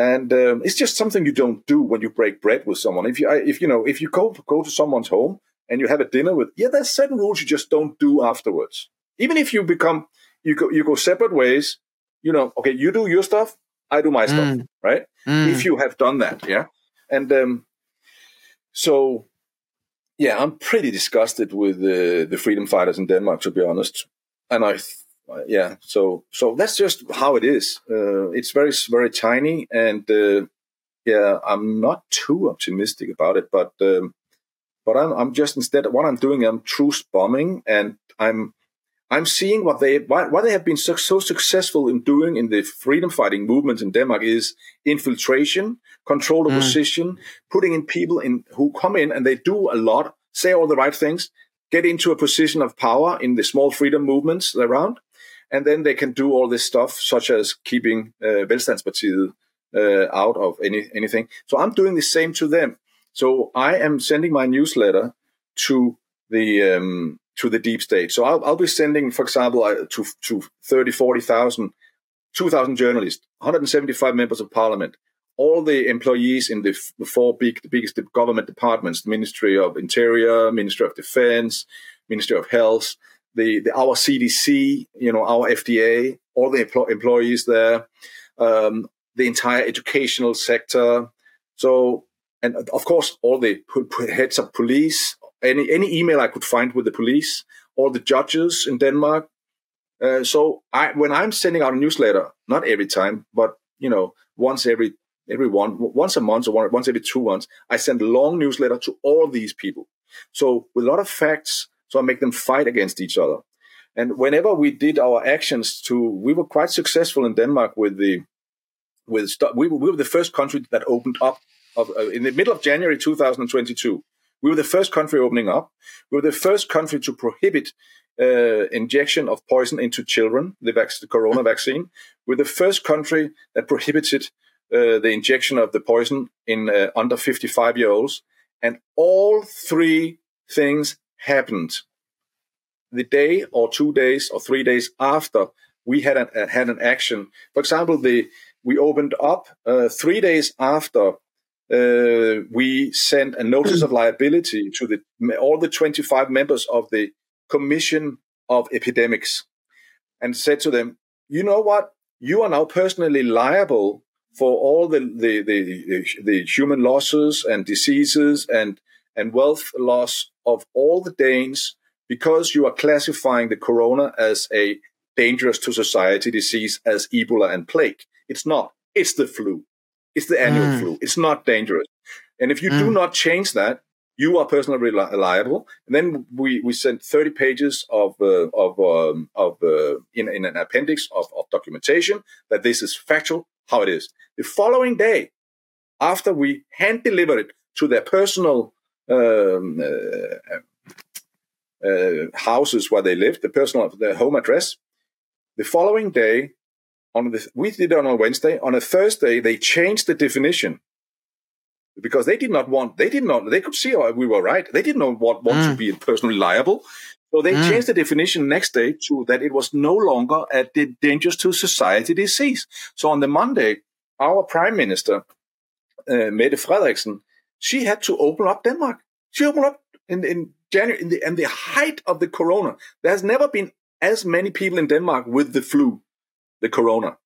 and um, it's just something you don't do when you break bread with someone. If you, if you know, if you go go to someone's home and you have a dinner with, yeah, there's certain rules you just don't do afterwards. Even if you become, you go, you go separate ways. You know, okay, you do your stuff, I do my mm. stuff, right? Mm. If you have done that, yeah, and um, so yeah, I'm pretty disgusted with the the freedom fighters in Denmark, to be honest, and I yeah so so that's just how it is uh, it's very very tiny and uh, yeah i'm not too optimistic about it but um, but I'm, I'm just instead what i'm doing i'm truce bombing and i'm i'm seeing what they what, what they have been so, so successful in doing in the freedom fighting movement in denmark is infiltration control the mm. position putting in people in who come in and they do a lot say all the right things get into a position of power in the small freedom movements around and then they can do all this stuff, such as keeping uh, Velstandspartiet uh, out of any anything. So I'm doing the same to them. So I am sending my newsletter to the um, to the deep state. So I'll, I'll be sending, for example, uh, to to 30, 40,000, 2,000 journalists, 175 members of parliament, all the employees in the, the four big, the biggest government departments, the Ministry of Interior, Ministry of Defense, Ministry of Health, the, the our CDC, you know, our FDA, all the empl- employees there, um, the entire educational sector. So, and of course, all the heads of police, any any email I could find with the police, all the judges in Denmark. Uh, so, I when I'm sending out a newsletter, not every time, but you know, once every every one once a month or once every two months, I send a long newsletter to all these people. So, with a lot of facts, so I make them fight against each other. And whenever we did our actions to, we were quite successful in Denmark with the, with we were, we were the first country that opened up of, uh, in the middle of January 2022. We were the first country opening up. We were the first country to prohibit uh, injection of poison into children, the, vac- the corona vaccine. We're the first country that prohibited uh, the injection of the poison in uh, under 55 year olds. And all three things happened the day or two days or three days after we had an, uh, had an action. For example, the we opened up uh, three days after uh, we sent a notice of liability to the all the 25 members of the Commission of Epidemics, and said to them, "You know what? You are now personally liable for all the the, the, the human losses and diseases and and wealth loss of all the Danes because you are classifying the corona as a dangerous to society disease as Ebola and plague. It's not. It's the flu. It's the annual mm. flu. It's not dangerous. And if you mm. do not change that, you are personally liable. And then we, we sent 30 pages of, uh, of, um, of uh, in, in an appendix of, of documentation that this is factual, how it is. The following day, after we hand delivered it to their personal um, uh, uh, houses where they lived, the personal their home address. The following day, on the we did it on a Wednesday. On a Thursday, they changed the definition. because they did not want, they did not, they could see we were right. They did not want, want mm. to be personally liable. So they mm. changed the definition next day to that it was no longer a dangerous to society disease. So on the Monday, our prime minister, uh, Mette Frederiksen, she had to open up Denmark. She opened up in, in January, in the, in the height of the corona. There has never been as many people in Denmark with the flu, the corona,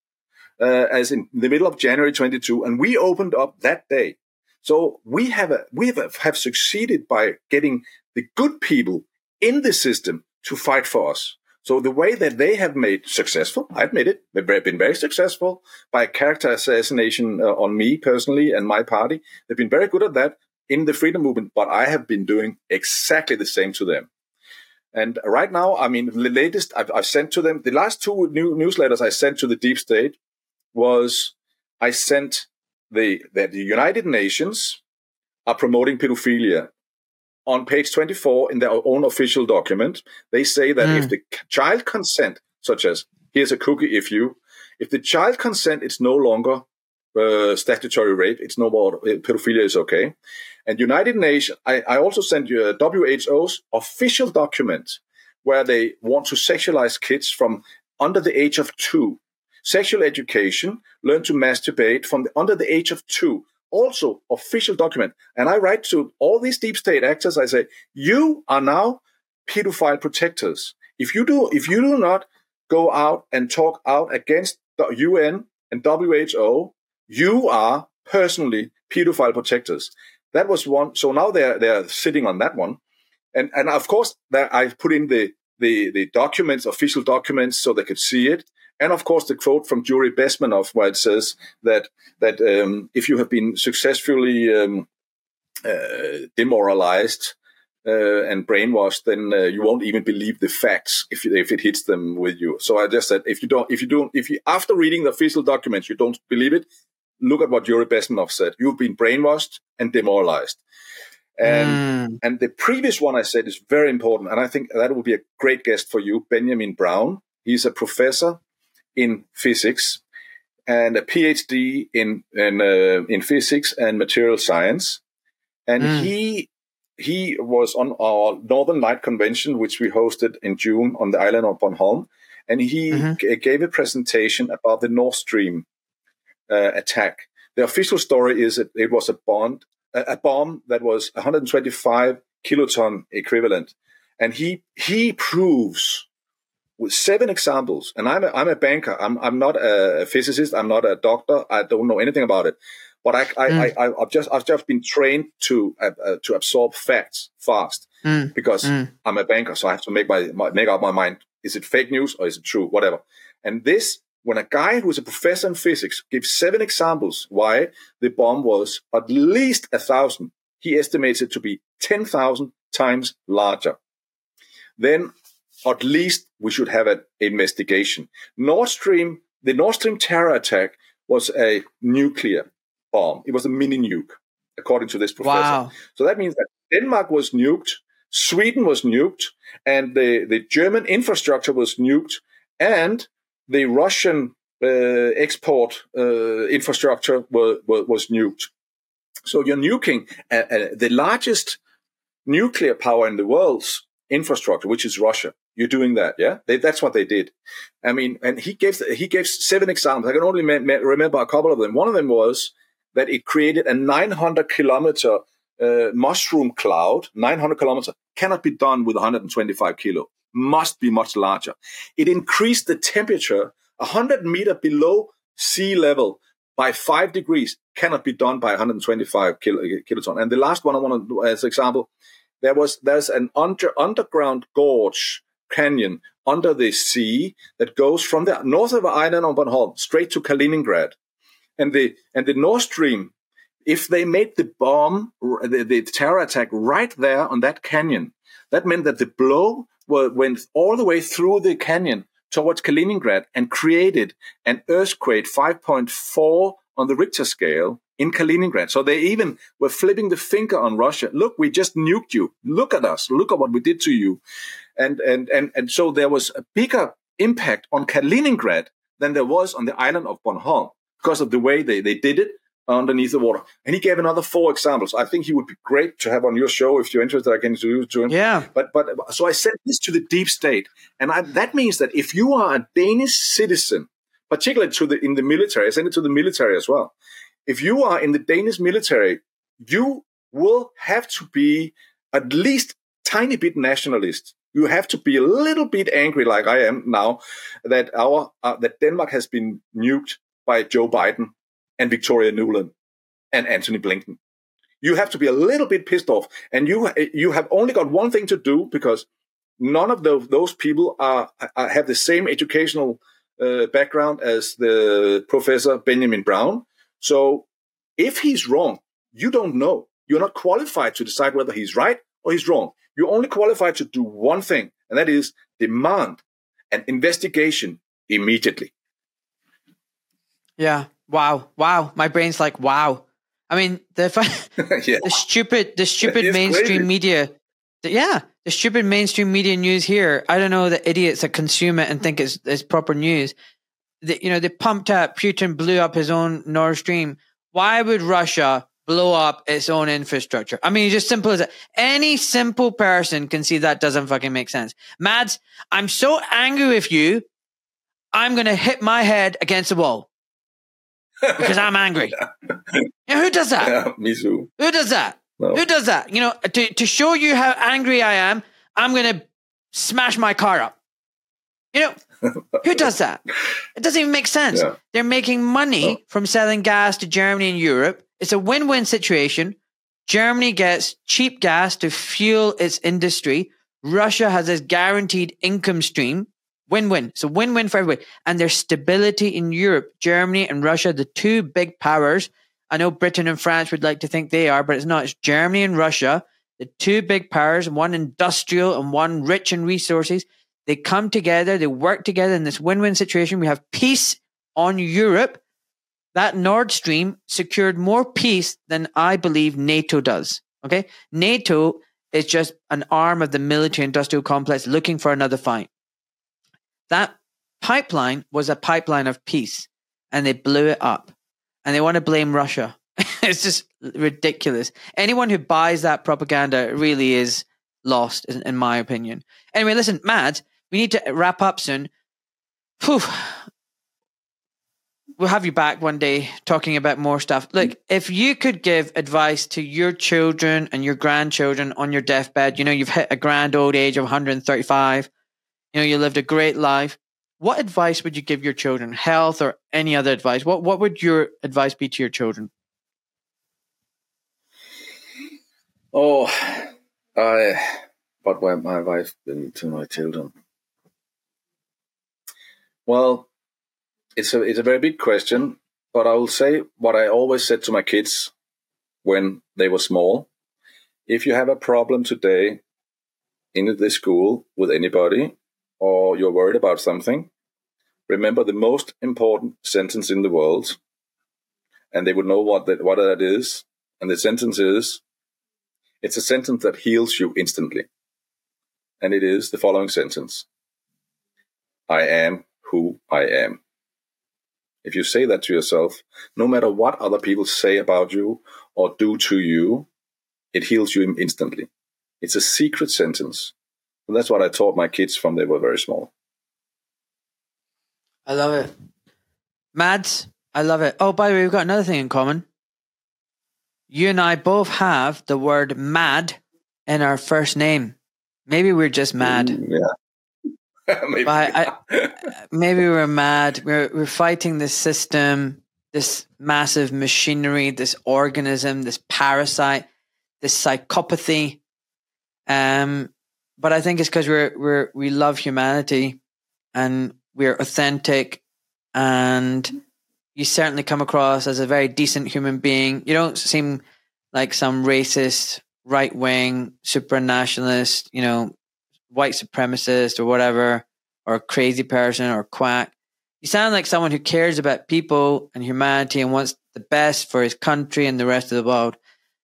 uh, as in the middle of January 22. And we opened up that day. So we have a, we have, have succeeded by getting the good people in the system to fight for us. So the way that they have made successful, I admit it, they've been very successful by character assassination uh, on me personally and my party. They've been very good at that in the freedom movement, but I have been doing exactly the same to them. And right now, I mean, the latest I've, I've sent to them, the last two new newsletters I sent to the deep state was I sent the, that the United Nations are promoting pedophilia on page 24 in their own official document, they say that mm. if hmm. the child consent, such as here's a cookie if you, if the child consent, it's no longer uh, statutory rape, it's no more uh, pedophilia is okay. And United Nations, I, I also sent you a WHO's official document where they want to sexualize kids from under the age of two. Sexual education, learn to masturbate from the, under the age of two also official document. And I write to all these deep state actors, I say, you are now pedophile protectors. If you do, if you do not go out and talk out against the UN and WHO, you are personally pedophile protectors. That was one. So now they're they're sitting on that one, and and of course that I put in the the the documents, official documents, so they could see it and of course the quote from Yuri Bezmenov, where it says that that um, if you have been successfully um, uh, demoralized uh, and brainwashed, then uh, you won't even believe the facts if if it hits them with you. So I just said if you don't, if you don't, if you after reading the official documents you don't believe it, look at what Yuri Bezmenov said. You've been brainwashed and demoralized. And mm. and the previous one I said is very important, and I think that will be a great guest for you, Benjamin Brown. He's a professor in physics and a PhD in in, uh, in physics and material science, and mm. he he was on our Northern Light Convention, which we hosted in June on the island of Bornholm, and he mm-hmm. g- gave a presentation about the Nord Stream uh, attack. The official story is that it was a bomb, a bomb that was 125 kiloton equivalent, and he he proves with seven examples, and I'm a, I'm a banker. I'm I'm not a physicist. I'm not a doctor. I don't know anything about it. But I I, mm. I have just I've just been trained to uh, uh, to absorb facts fast mm. because mm. I'm a banker, so I have to make my, my make up my mind. Is it fake news or is it true? Whatever. And this when a guy who's a professor in physics gives seven examples why the bomb was at least a thousand, he estimates it to be ten thousand times larger. Then at least we should have an investigation. Nord Stream, the Nord Stream terror attack was a nuclear bomb. It was a mini nuke, according to this professor. Wow. So that means that Denmark was nuked, Sweden was nuked, and the, the German infrastructure was nuked, and the Russian uh, export uh, infrastructure was, was, was, nuked. So you're nuking uh, uh, the largest nuclear power in the world's infrastructure, which is Russia. You're doing that, yeah? They, that's what they did. I mean, and he gave he gave seven examples. I can only me, me, remember a couple of them. One of them was that it created a 900 kilometer uh, mushroom cloud. 900 kilometer cannot be done with 125 kilo. Must be much larger. It increased the temperature 100 meter below sea level by five degrees. Cannot be done by 125 kilo, kiloton. And the last one I want to, as example, there was there's an under, underground gorge canyon under the sea that goes from the north of island of Bornholm straight to Kaliningrad. And the, and the Nord Stream, if they made the bomb, the, the terror attack right there on that canyon, that meant that the blow went all the way through the canyon towards Kaliningrad and created an earthquake 5.4 on the Richter scale in Kaliningrad. So they even were flipping the finger on Russia. Look, we just nuked you. Look at us. Look at what we did to you. And, and, and, and so there was a bigger impact on Kaliningrad than there was on the island of Bornholm because of the way they, they did it. underneath the water. And he gave another four examples. I think he would be great to have on your show if you're interested. I can introduce to him. Yeah. But but so I sent this to the deep state, and I, that means that if you are a Danish citizen, particularly to the in the military, I send it to the military as well. If you are in the Danish military, you will have to be at least tiny bit nationalist. You have to be a little bit angry, like I am now, that our uh, that Denmark has been nuked by Joe Biden and Victoria Nuland and Antony Blinken. You have to be a little bit pissed off, and you you have only got one thing to do because none of those people are, are have the same educational uh, background as the professor Benjamin Brown. So if he's wrong, you don't know. You're not qualified to decide whether he's right or he's wrong. You're only qualified to do one thing, and that is demand an investigation immediately. Yeah. Wow. Wow. My brain's like, wow. I mean, the (laughs) yeah. the stupid the stupid mainstream crazy. media. The, yeah, the stupid mainstream media news here. I don't know the idiots that consume it and think it's it's proper news. The, you know, they pumped up. Putin blew up his own Nord Stream. Why would Russia blow up its own infrastructure? I mean, just simple as that. Any simple person can see that doesn't fucking make sense. Mads, I'm so angry with you. I'm going to hit my head against the wall because I'm angry. (laughs) know, who does that? Yeah, me too. Who does that? No. Who does that? You know, to, to show you how angry I am, I'm going to smash my car up. You know, who (laughs) does that? It doesn't even make sense. Yeah. They're making money no. from selling gas to Germany and Europe. It's a win win situation. Germany gets cheap gas to fuel its industry. Russia has this guaranteed income stream. Win win. So win win for everybody. And there's stability in Europe. Germany and Russia, the two big powers. I know Britain and France would like to think they are, but it's not. It's Germany and Russia, the two big powers, one industrial and one rich in resources. They come together, they work together in this win win situation. We have peace on Europe. That Nord Stream secured more peace than I believe NATO does. Okay. NATO is just an arm of the military industrial complex looking for another fight. That pipeline was a pipeline of peace and they blew it up and they want to blame Russia. (laughs) it's just ridiculous. Anyone who buys that propaganda really is lost, in, my opinion. Anyway, listen, Matt, we need to wrap up soon. Whew. We'll have you back one day talking about more stuff. Look, if you could give advice to your children and your grandchildren on your deathbed, you know, you've hit a grand old age of 135 you know, you lived a great life. What advice would you give your children? Health or any other advice? What what would your advice be to your children? Oh, I what would my advice be to my children? Well, it's a it's a very big question, but I will say what I always said to my kids when they were small. If you have a problem today in the school with anybody, or you're worried about something, remember the most important sentence in the world, and they would know what that what that is. And the sentence is, it's a sentence that heals you instantly, and it is the following sentence: "I am who I am." If you say that to yourself, no matter what other people say about you or do to you, it heals you instantly. It's a secret sentence and that's what I taught my kids from they were very small. I love it. Mads, I love it. Oh, by the way, we've got another thing in common. You and I both have the word mad in our first name. Maybe we're just mad. Mm, yeah. (laughs) maybe. I, (laughs) maybe we're mad. We're, we're fighting this system, this massive machinery, this organism, this parasite, this psychopathy. Um, but I think it's because we're we're we love humanity and we're authentic and you certainly come across as a very decent human being. You don't seem like some racist, right wing, super nationalist, you know, white supremacist or whatever, or a crazy person or quack. You sound like someone who cares about people and humanity and wants the best for his country and the rest of the world.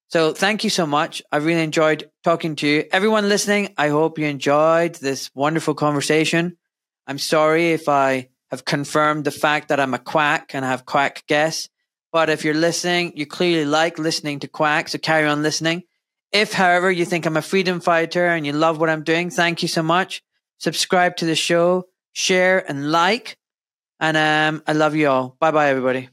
So thank you so much. I really enjoyed talking to you. Everyone listening, I hope you enjoyed this wonderful conversation. I'm sorry if I have confirmed the fact that I'm a quack and I have quack guests. But if you're listening, you clearly like listening to Quack, so carry on listening. If, however, you think I'm a freedom fighter and you love what I'm doing, thank you so much. Subscribe to the show, share and like. And um, I love you all. Bye bye, everybody.